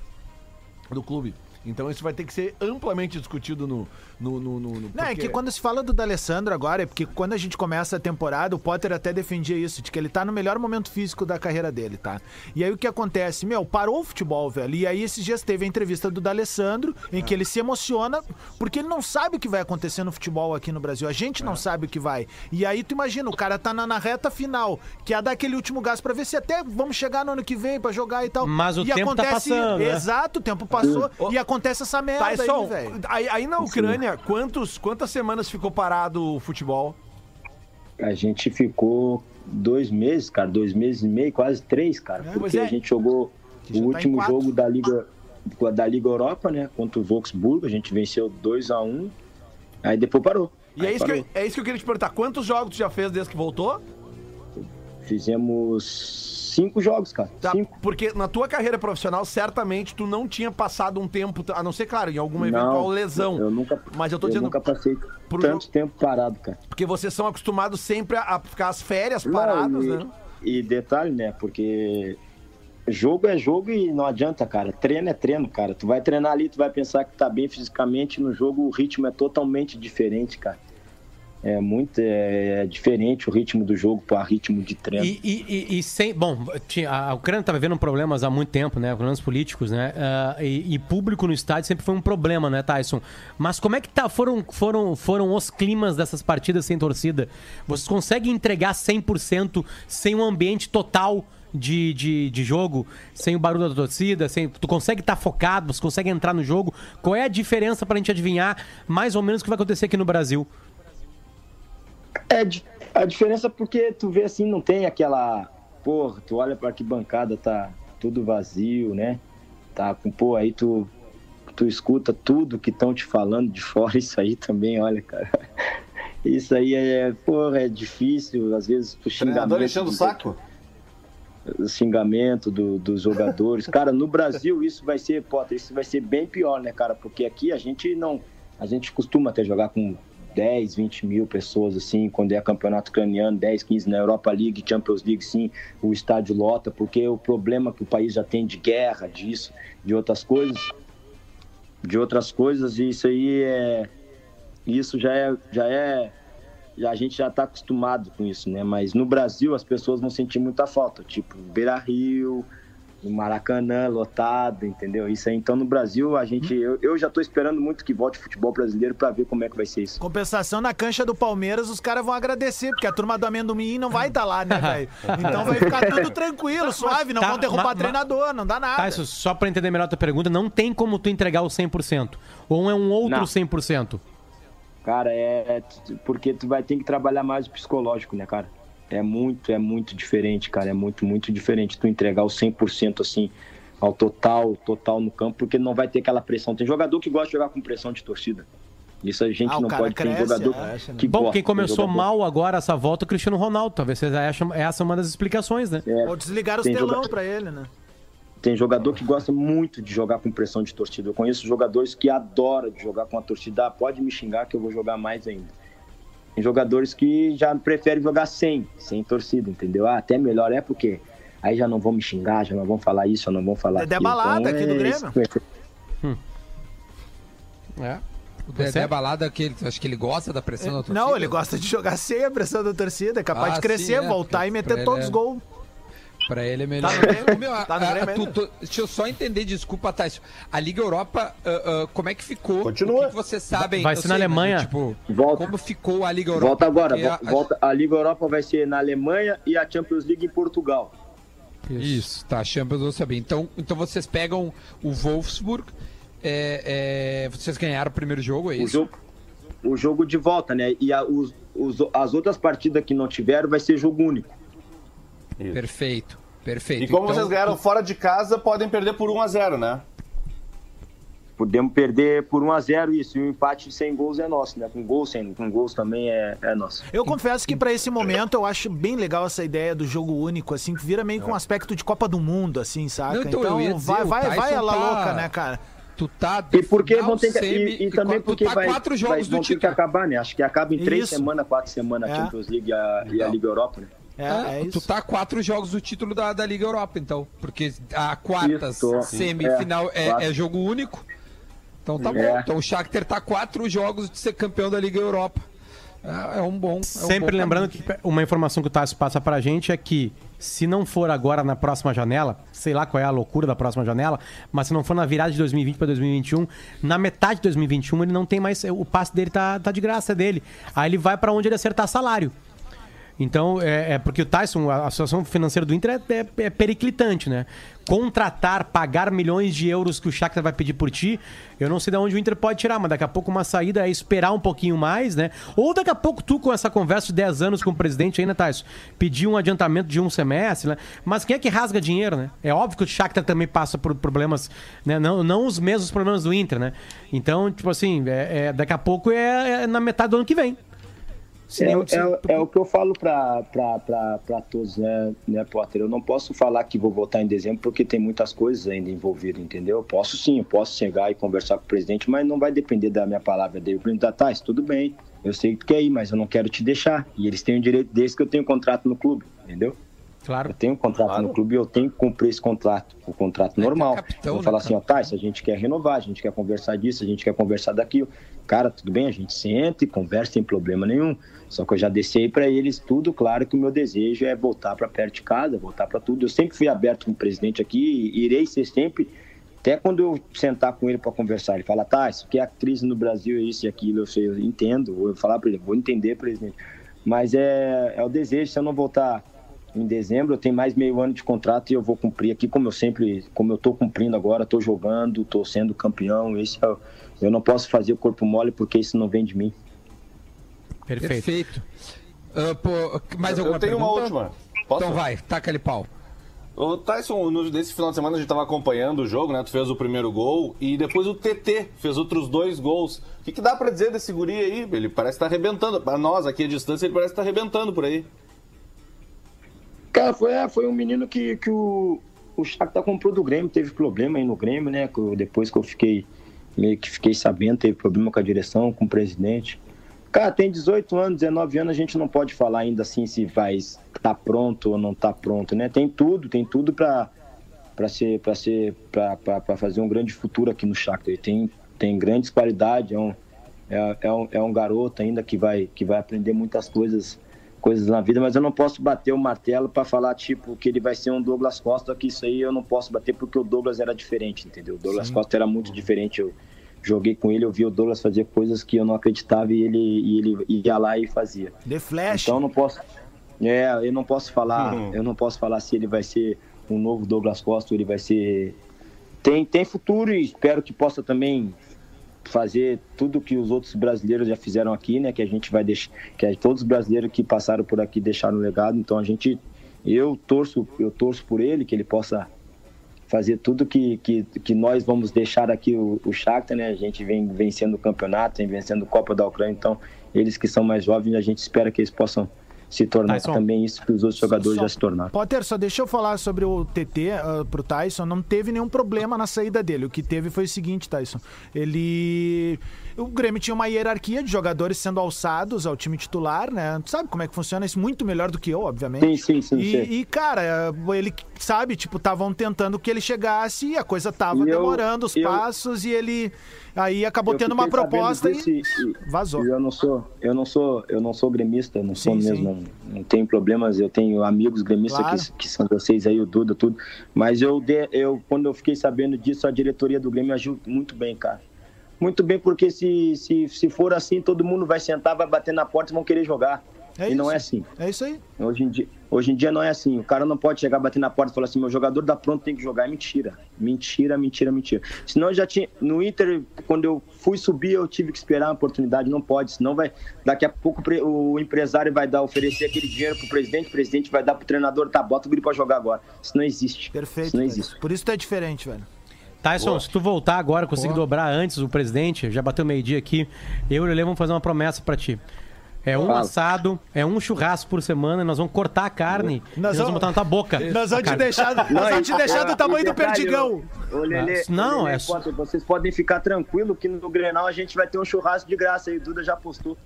do clube. Então isso vai ter que ser amplamente discutido no. no, no, no- no- Não, é porque- que quando se fala do D'Alessandro agora, é porque quando a gente começa a temporada, o Potter até defendia isso, de que ele tá no melhor momento físico da carreira dele, tá? E aí o que acontece? Meu, parou o futebol, velho. E aí esses dias teve a entrevista do D'Alessandro, em que ele se emociona, porque ele não sabe o que vai acontecer no futebol aqui no Brasil. A gente não sabe o que vai. E aí tu imagina, o cara tá na, na reta final, que é dar aquele último gás pra ver se até vamos chegar no ano que vem pra jogar e tal. Mas o e tempo tá passando, né? Exato, o tempo passou. e acontece essa merda Tyson, aí, velho. aí, aí na Ucrânia, quantos, quantas semanas ficou parado o futebol? A gente ficou dois meses, cara, dois meses e meio, quase três, cara. pois porque é. a gente jogou o tá último quatro. jogo da Liga, da Liga Europa, né? Contra o Wolfsburgo, a gente venceu 2 a 1 Aí depois parou. E é Aí isso, que eu, parou. é isso que eu queria te perguntar. Quantos jogos tu já fez desde que voltou? Fizemos cinco jogos, cara. Tá, Cinco. Porque na tua carreira profissional, certamente tu não tinha passado um tempo, a não ser, claro, em alguma Não, eventual lesão. Eu nunca, Mas eu tô eu dizendo, nunca passei tanto jogo- tempo parado, cara. porque vocês são acostumados sempre a, a ficar as férias Não, paradas, e, né? E detalhe, né? Porque jogo é jogo e não adianta, cara. Treino é treino, cara. Tu vai treinar ali, tu vai pensar que tá bem fisicamente. No jogo o ritmo é totalmente diferente, cara. É muito é, é diferente o ritmo do jogo para ritmo de treino. E, e- e- sem. Bom, a Ucrânia estava vivendo problemas há muito tempo, né? Problemas políticos, né? Ah, e, e público no estádio sempre foi um problema, né, Tyson? Mas como é que tá, foram, foram, foram os climas dessas partidas sem torcida? Vocês conseguem entregar 100% sem um ambiente total de, de, de jogo, sem o barulho da torcida? Sem, tu consegue estar focado, você consegue entrar no jogo? Qual é a diferença pra gente adivinhar mais ou menos o que vai acontecer aqui no Brasil? É, a diferença é porque tu vê assim, não tem aquela. Porra, tu olha pra arquibancada, tá tudo vazio, né? Tá com, pô, aí tu, tu escuta tudo que estão te falando de fora, isso aí também, olha, cara. Isso aí é, porra, é difícil, às vezes Treinador xingamento. enchendo o saco? o xingamento do- dos jogadores. Cara, no Brasil isso vai ser, Potter, isso vai ser bem pior, né, cara? Porque aqui a gente não. A gente costuma até jogar com 10, 20 mil pessoas, assim, quando é campeonato ucraniano, 10, 15 na Europa League, Champions League, sim, o estádio lota, porque o problema que o país já tem de guerra, disso, de outras coisas, de outras coisas, e isso aí é. Isso já é. Já é a gente já está acostumado com isso, né? Mas no Brasil as pessoas vão sentir muita falta, tipo Beira Rio, no Maracanã lotado, entendeu? Isso aí. Então no Brasil a gente, eu, eu já estou esperando muito que volte o futebol brasileiro para ver como é que vai ser isso. Compensação na cancha do Palmeiras, os caras vão agradecer, porque a turma do amendoim não vai estar lá, né, velho? Então vai ficar tudo tranquilo, suave, não Tá, vão derrubar ma- ma- treinador, não dá nada. Tá, isso só pra entender melhor a tua pergunta, não tem como tu entregar o 100%. Ou é um outro Não. 100%. Cara, é, é porque tu vai ter que trabalhar mais o psicológico, né, cara? É muito, é muito diferente, cara. É muito, muito diferente tu entregar o 100% assim ao total, total no campo, porque não vai ter aquela pressão. Tem jogador que gosta de jogar com pressão de torcida. Isso a gente Ah, não pode ter cresce, jogador é, que Bom, gosta, quem começou mal agora essa volta é o Cristiano Ronaldo. Talvez vocês acham essa é uma das explicações, né? É, Ou desligaram os telão jogador- pra ele, né? Tem jogador que gosta muito de jogar com pressão de torcida. Eu conheço jogadores que adoram de jogar com a torcida. Ah, pode me xingar que eu vou jogar mais ainda. Tem jogadores que já preferem jogar sem, sem torcida, entendeu? Ah, até melhor é porque aí já não vão me xingar, já não vão falar isso, já não vão falar Dedé aquilo. Balada Então, aqui do é Grêmio. isso. É. O Dedé Balada, que ele, acho que ele gosta da pressão da torcida. Não, ele gosta de jogar sem a pressão da torcida, é capaz Ah, de crescer, sim, é, voltar e meter todos é- os gols. Pra ele é melhor. Tá no Grêmio? Ô, meu, a- Tá no a- Grêmio tu- deixa eu só entender, desculpa, Thais. A Liga Europa, ah, ah, como é que ficou? Continua. O que, que vocês sabem? Vai ser na sei, Alemanha. Tipo, Volta. como ficou a Liga Europa? Volta agora, a- volta, a Liga Europa vai ser na Alemanha e a Champions League em Portugal. Isso, tá, Champions eu sabia. Então, então vocês pegam o Wolfsburg, é, é, vocês ganharam o primeiro jogo, é O isso? jogo, o jogo de volta, né? E a- os- os- as outras partidas que não tiveram vai ser jogo único. Perfeito, perfeito. E como Então, vocês ganharam fora de casa, podem perder por 1 a 0 né? Podemos perder por 1 a 0 isso. E o empate sem gols é nosso, né? Com gols, sem, com gols também é, é nosso. Eu confesso que pra esse momento eu acho bem legal essa ideia do jogo único, assim, que vira meio com um aspecto de Copa do Mundo, assim, saca? Não, então, dizer, vai, vai, vai ela tá- louca, né, cara? Tu tá E porque vão ter que, semi, e, e também porque tá vai, quatro vai- jogos do vão ter que acabar, né? Acho que acaba em três Isso. semanas, quatro semanas a É. Champions League e a, e a. Liga Europa, né? É, Ah, é Tu tá a quatro jogos do título da, da Liga Europa, então. Porque a quartas, Isso, semifinal é, é, é jogo único. Então tá É. bom. Então o Shakhtar tá a quatro jogos de ser campeão da Liga Europa. É, é um bom. é um Sempre bom lembrando caminho. que uma informação que o Tassi passa pra gente é que se não for agora na próxima janela, sei lá qual é a loucura da próxima janela, mas se não for na virada de 2020 para 2021, na metade de 2021 ele não tem mais o passe dele tá, tá de graça é dele. Aí ele vai pra onde ele acertar salário. Então, é, é porque o Tyson, a, a situação financeira do Inter é, é- é periclitante, né? Contratar, pagar milhões de euros que o Shakhtar vai pedir por ti, eu não sei de onde o Inter pode tirar, mas daqui a pouco uma saída é esperar um pouquinho mais, né? Ou daqui a pouco tu, com essa conversa de 10 anos com o presidente aí, né, Tyson? Pedir um adiantamento de um semestre, né? Mas quem é que rasga dinheiro, né? É óbvio que o Shakhtar também passa por problemas, né? Não, não os mesmos problemas do Inter, né? Então, tipo assim, é, é- daqui a pouco é, é na metade do ano que vem. Se É, é- é o que eu falo para todos, né, né, Potter? Eu não posso falar que vou votar em dezembro porque tem muitas coisas ainda envolvidas, entendeu? Eu posso sim, eu posso chegar e conversar com o presidente, mas não vai depender da minha palavra dele. O presidente, tá, isso tudo bem, eu sei que tu quer ir, mas eu não quero te deixar. E eles têm o direito deles que eu tenho contrato no clube, entendeu? Claro. Eu tenho um contrato Claro. no clube e eu tenho que cumprir esse contrato, o contrato normal. capitão, eu vou né, falar assim, cara? ó, se a gente quer renovar, a gente quer conversar disso, a gente quer conversar daquilo. Cara, tudo bem, a gente senta e conversa sem problema nenhum. Só que eu já desci para eles tudo, claro que o meu desejo é voltar para perto de casa, voltar para tudo. Eu sempre fui aberto com o presidente aqui irei ser sempre até quando eu sentar com ele para conversar, ele fala, tá, isso aqui é a crise no Brasil, é isso e aquilo, eu, sei, eu entendo, vou falar para ele, vou entender, presidente. Mas é, é o desejo, se eu não voltar em dezembro, eu tenho mais meio ano de contrato e eu vou cumprir aqui, como eu sempre, como eu tô cumprindo agora, tô jogando, tô sendo campeão, esse é, o- eu não posso fazer o corpo mole porque isso não vem de mim. Perfeito. Perfeito. Ah, pô, mais Eu- alguma eu tenho uma pergunta? última. Posso? Então vai, taca ali pau. Ô, Tyson, nesse final de semana a gente tava acompanhando o jogo, né? Tu fez o primeiro gol e depois o TT fez outros dois gols. O que, que dá pra dizer desse guri aí? Ele parece estar arrebentando. Pra nós aqui à distância, ele parece estar arrebentando por aí. Cara, foi, é, foi um menino que, que o, o Shakhtar comprou do Grêmio, teve problema aí no Grêmio, né? depois que eu fiquei, meio que fiquei sabendo, teve problema com a direção, com o presidente. Cara, tem 18 anos, 19 anos, a gente não pode falar ainda assim se vai estar pronto ou não tá pronto, né? Tem tudo, tem tudo pra, pra ser, pra ser, pra fazer um grande futuro aqui no Shakhtar. Tem, tem grandes qualidades, é um, é, é um, é um garoto ainda que vai, que vai aprender muitas coisas coisas na vida, mas eu não posso bater o martelo para falar tipo que ele vai ser um Douglas Costa, que isso aí eu não posso bater porque o Douglas era diferente, entendeu? O Douglas Costa era muito diferente. Eu joguei com ele, eu vi o Douglas fazer coisas que eu não acreditava e ele, e ele ia lá e fazia. The Flash. Então eu não posso. É, eu não posso falar. Uhum. Eu não posso falar se ele vai ser um novo Douglas Costa ele vai ser. Tem, tem futuro e espero que possa também fazer tudo que os outros brasileiros já fizeram aqui, né? Que a gente vai deixar. Que é todos os brasileiros que passaram por aqui deixaram um legado. Então a gente. Eu torço, eu torço por ele, que ele possa fazer tudo que, que, que nós vamos deixar aqui o, o Shakhtar, né? A gente vem vencendo o campeonato, vem vencendo a Copa da Ucrânia, então eles que são mais jovens, a gente espera que eles possam se tornar Tyson. também isso que os outros jogadores Só- já se tornaram. Potter, só deixa eu falar sobre o TT ah, pro Tyson. Não teve nenhum problema na saída dele. O que teve foi o seguinte, Tyson. Ele. O Grêmio tinha uma hierarquia de jogadores sendo alçados ao time titular, né? Tu sabe como é que funciona isso? Muito melhor do que eu, obviamente. Sim, sim, sim, E, sei. e, cara, ele sabe, tipo, estavam tentando que ele chegasse e a coisa tava E eu- demorando os eu- passos e ele aí acabou tendo uma proposta disso e e- vazou. Eu não sou, eu não sou, eu não sou gremista, eu não sou Sim, mesmo, não, não tenho problemas. Eu tenho amigos gremistas Claro. que, que são vocês aí, o Duda, tudo. Mas eu, de- eu, quando eu fiquei sabendo disso, a diretoria do Grêmio agiu muito bem, cara. Muito bem, porque se, se, se for assim, todo mundo vai sentar, vai bater na porta e vão querer jogar. É e não isso. é assim. É isso aí. Hoje em, dia, hoje em dia não é assim. O cara não pode chegar, bater na porta e falar assim: meu jogador dá pronto, tem que jogar. É mentira. Mentira, mentira, mentira. Senão eu já tinha. No Inter, quando eu fui subir, eu tive que esperar a oportunidade. Não pode. Senão vai. Daqui a pouco o pre- o empresário vai dar, oferecer aquele dinheiro pro presidente, o presidente vai dar pro treinador, tá, bota o guri pra jogar agora. Isso não existe. Perfeito. Isso não velho. existe. Por isso tu é diferente, velho. Tyson, se tu voltar agora, conseguir dobrar antes o presidente, já bateu meio-dia aqui, eu e o Lelê vamos fazer uma promessa pra ti. É um Fala. assado, é um churrasco por semana, nós vamos cortar a carne e nós Nós vamos botar na tua boca. Nós vamos te deixar, nós vamos te deixar do tamanho do perdigão. Ô, Lelê, Ah, não, ô, Lelê, é vocês podem ficar tranquilo que no Grenal a gente vai ter um churrasco de graça aí. Duda já postou.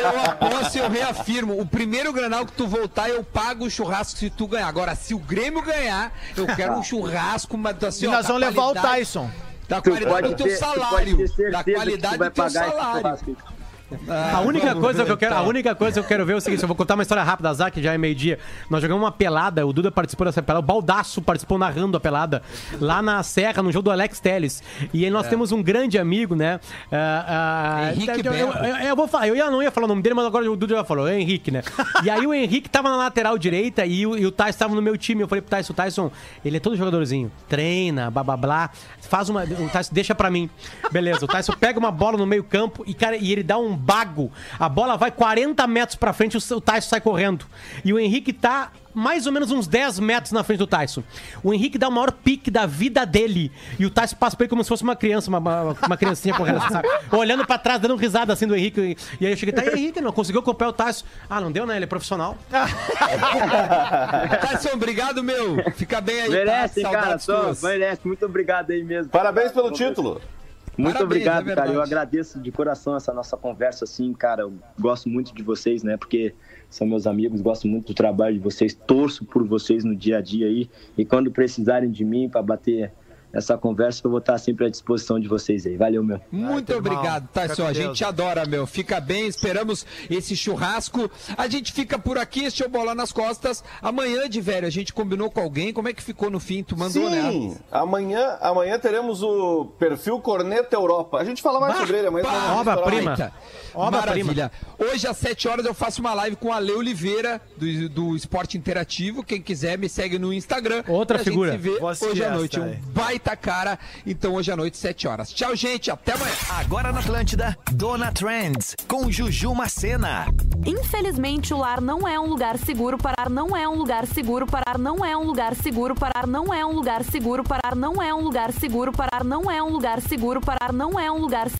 Eu aposto e eu reafirmo. O primeiro granal que tu voltar, eu pago o churrasco se tu ganhar. Agora, se o Grêmio ganhar, eu quero um churrasco, mas assim, E ó, nós vamos levar o Tyson. Da Tu qualidade do teu ter- salário. Da qualidade do teu salário. A única, vamos coisa que eu quero, a única coisa que eu quero ver é o seguinte: eu vou contar uma história rápida, Azar, que já é meio-dia. Nós jogamos uma pelada, o Duda participou dessa pelada, o Baldaço participou narrando a pelada lá na Serra, no jogo do Alex Teles. E aí nós temos um grande amigo, né? ah, ah, Henrique eu, eu, eu- eu vou falar, eu ia- não ia falar o nome dele, mas agora o Duda já falou, é Henrique, né? E aí o Henrique tava na lateral direita e o, e o Tyson tava no meu time. Eu falei pro Tyson, Tyson, ele é todo jogadorzinho, treina, blá blá blá, faz uma. O Tyson deixa pra mim. Beleza, o Tyson pega uma bola no meio-campo e, cara, e ele dá um bago. A bola vai 40 metros pra frente, o, o Tyson sai correndo. E o Henrique tá mais ou menos uns 10 metros na frente do Tyson. O Henrique dá o maior pique da vida dele. E o Tyson passa pra ele como se fosse uma criança, uma, uma, uma criancinha correndo, assim, sabe? Olhando pra trás, dando risada assim do Henrique. E aí eu cheguei, tá aí, Henrique, não conseguiu acompanhar o Tyson. Ah, não deu, né? Ele é profissional. Tyson, obrigado, meu. Fica bem aí, Merece, tá? cara. Só, merece. Muito obrigado aí mesmo. Parabéns pelo título. Muito Parabéns, obrigado, é cara. Eu agradeço de coração essa nossa conversa, assim, cara. Eu gosto muito de vocês, né? Porque são meus amigos, gosto muito do trabalho de vocês, torço por vocês no dia a dia aí. E quando precisarem de mim para bater essa conversa, eu vou estar sempre à disposição de vocês aí. Valeu, meu. Muito irmão. obrigado, Tyson. com A gente adora, meu. Fica bem, esperamos esse churrasco. A gente fica por aqui, este é o Bola nas Costas. Amanhã, de velho, a gente combinou com alguém. Como é que ficou no fim? Tu mandou, né? Sim, amanhã, amanhã teremos o perfil Corneta Europa. A gente fala mais sobre ele amanhã. Obra-prima. Baita. Maravilha. Hoje, às 7 horas, eu faço uma live com a Ale Oliveira, do, do Esporte Interativo. Quem quiser, me segue no Instagram. Outra a gente figura. hoje à noite. Um aí. Baita cara. Então, hoje à noite, 7 horas. Tchau, gente. Até amanhã. Agora na Atlântida, Dona Trends, com Juju Macena. Infelizmente, o lar não é um lugar seguro. Parar não é um lugar seguro. Parar não é um lugar seguro. Parar não é um lugar seguro. Parar não é um lugar seguro. Parar não é um lugar seguro. Parar não é um lugar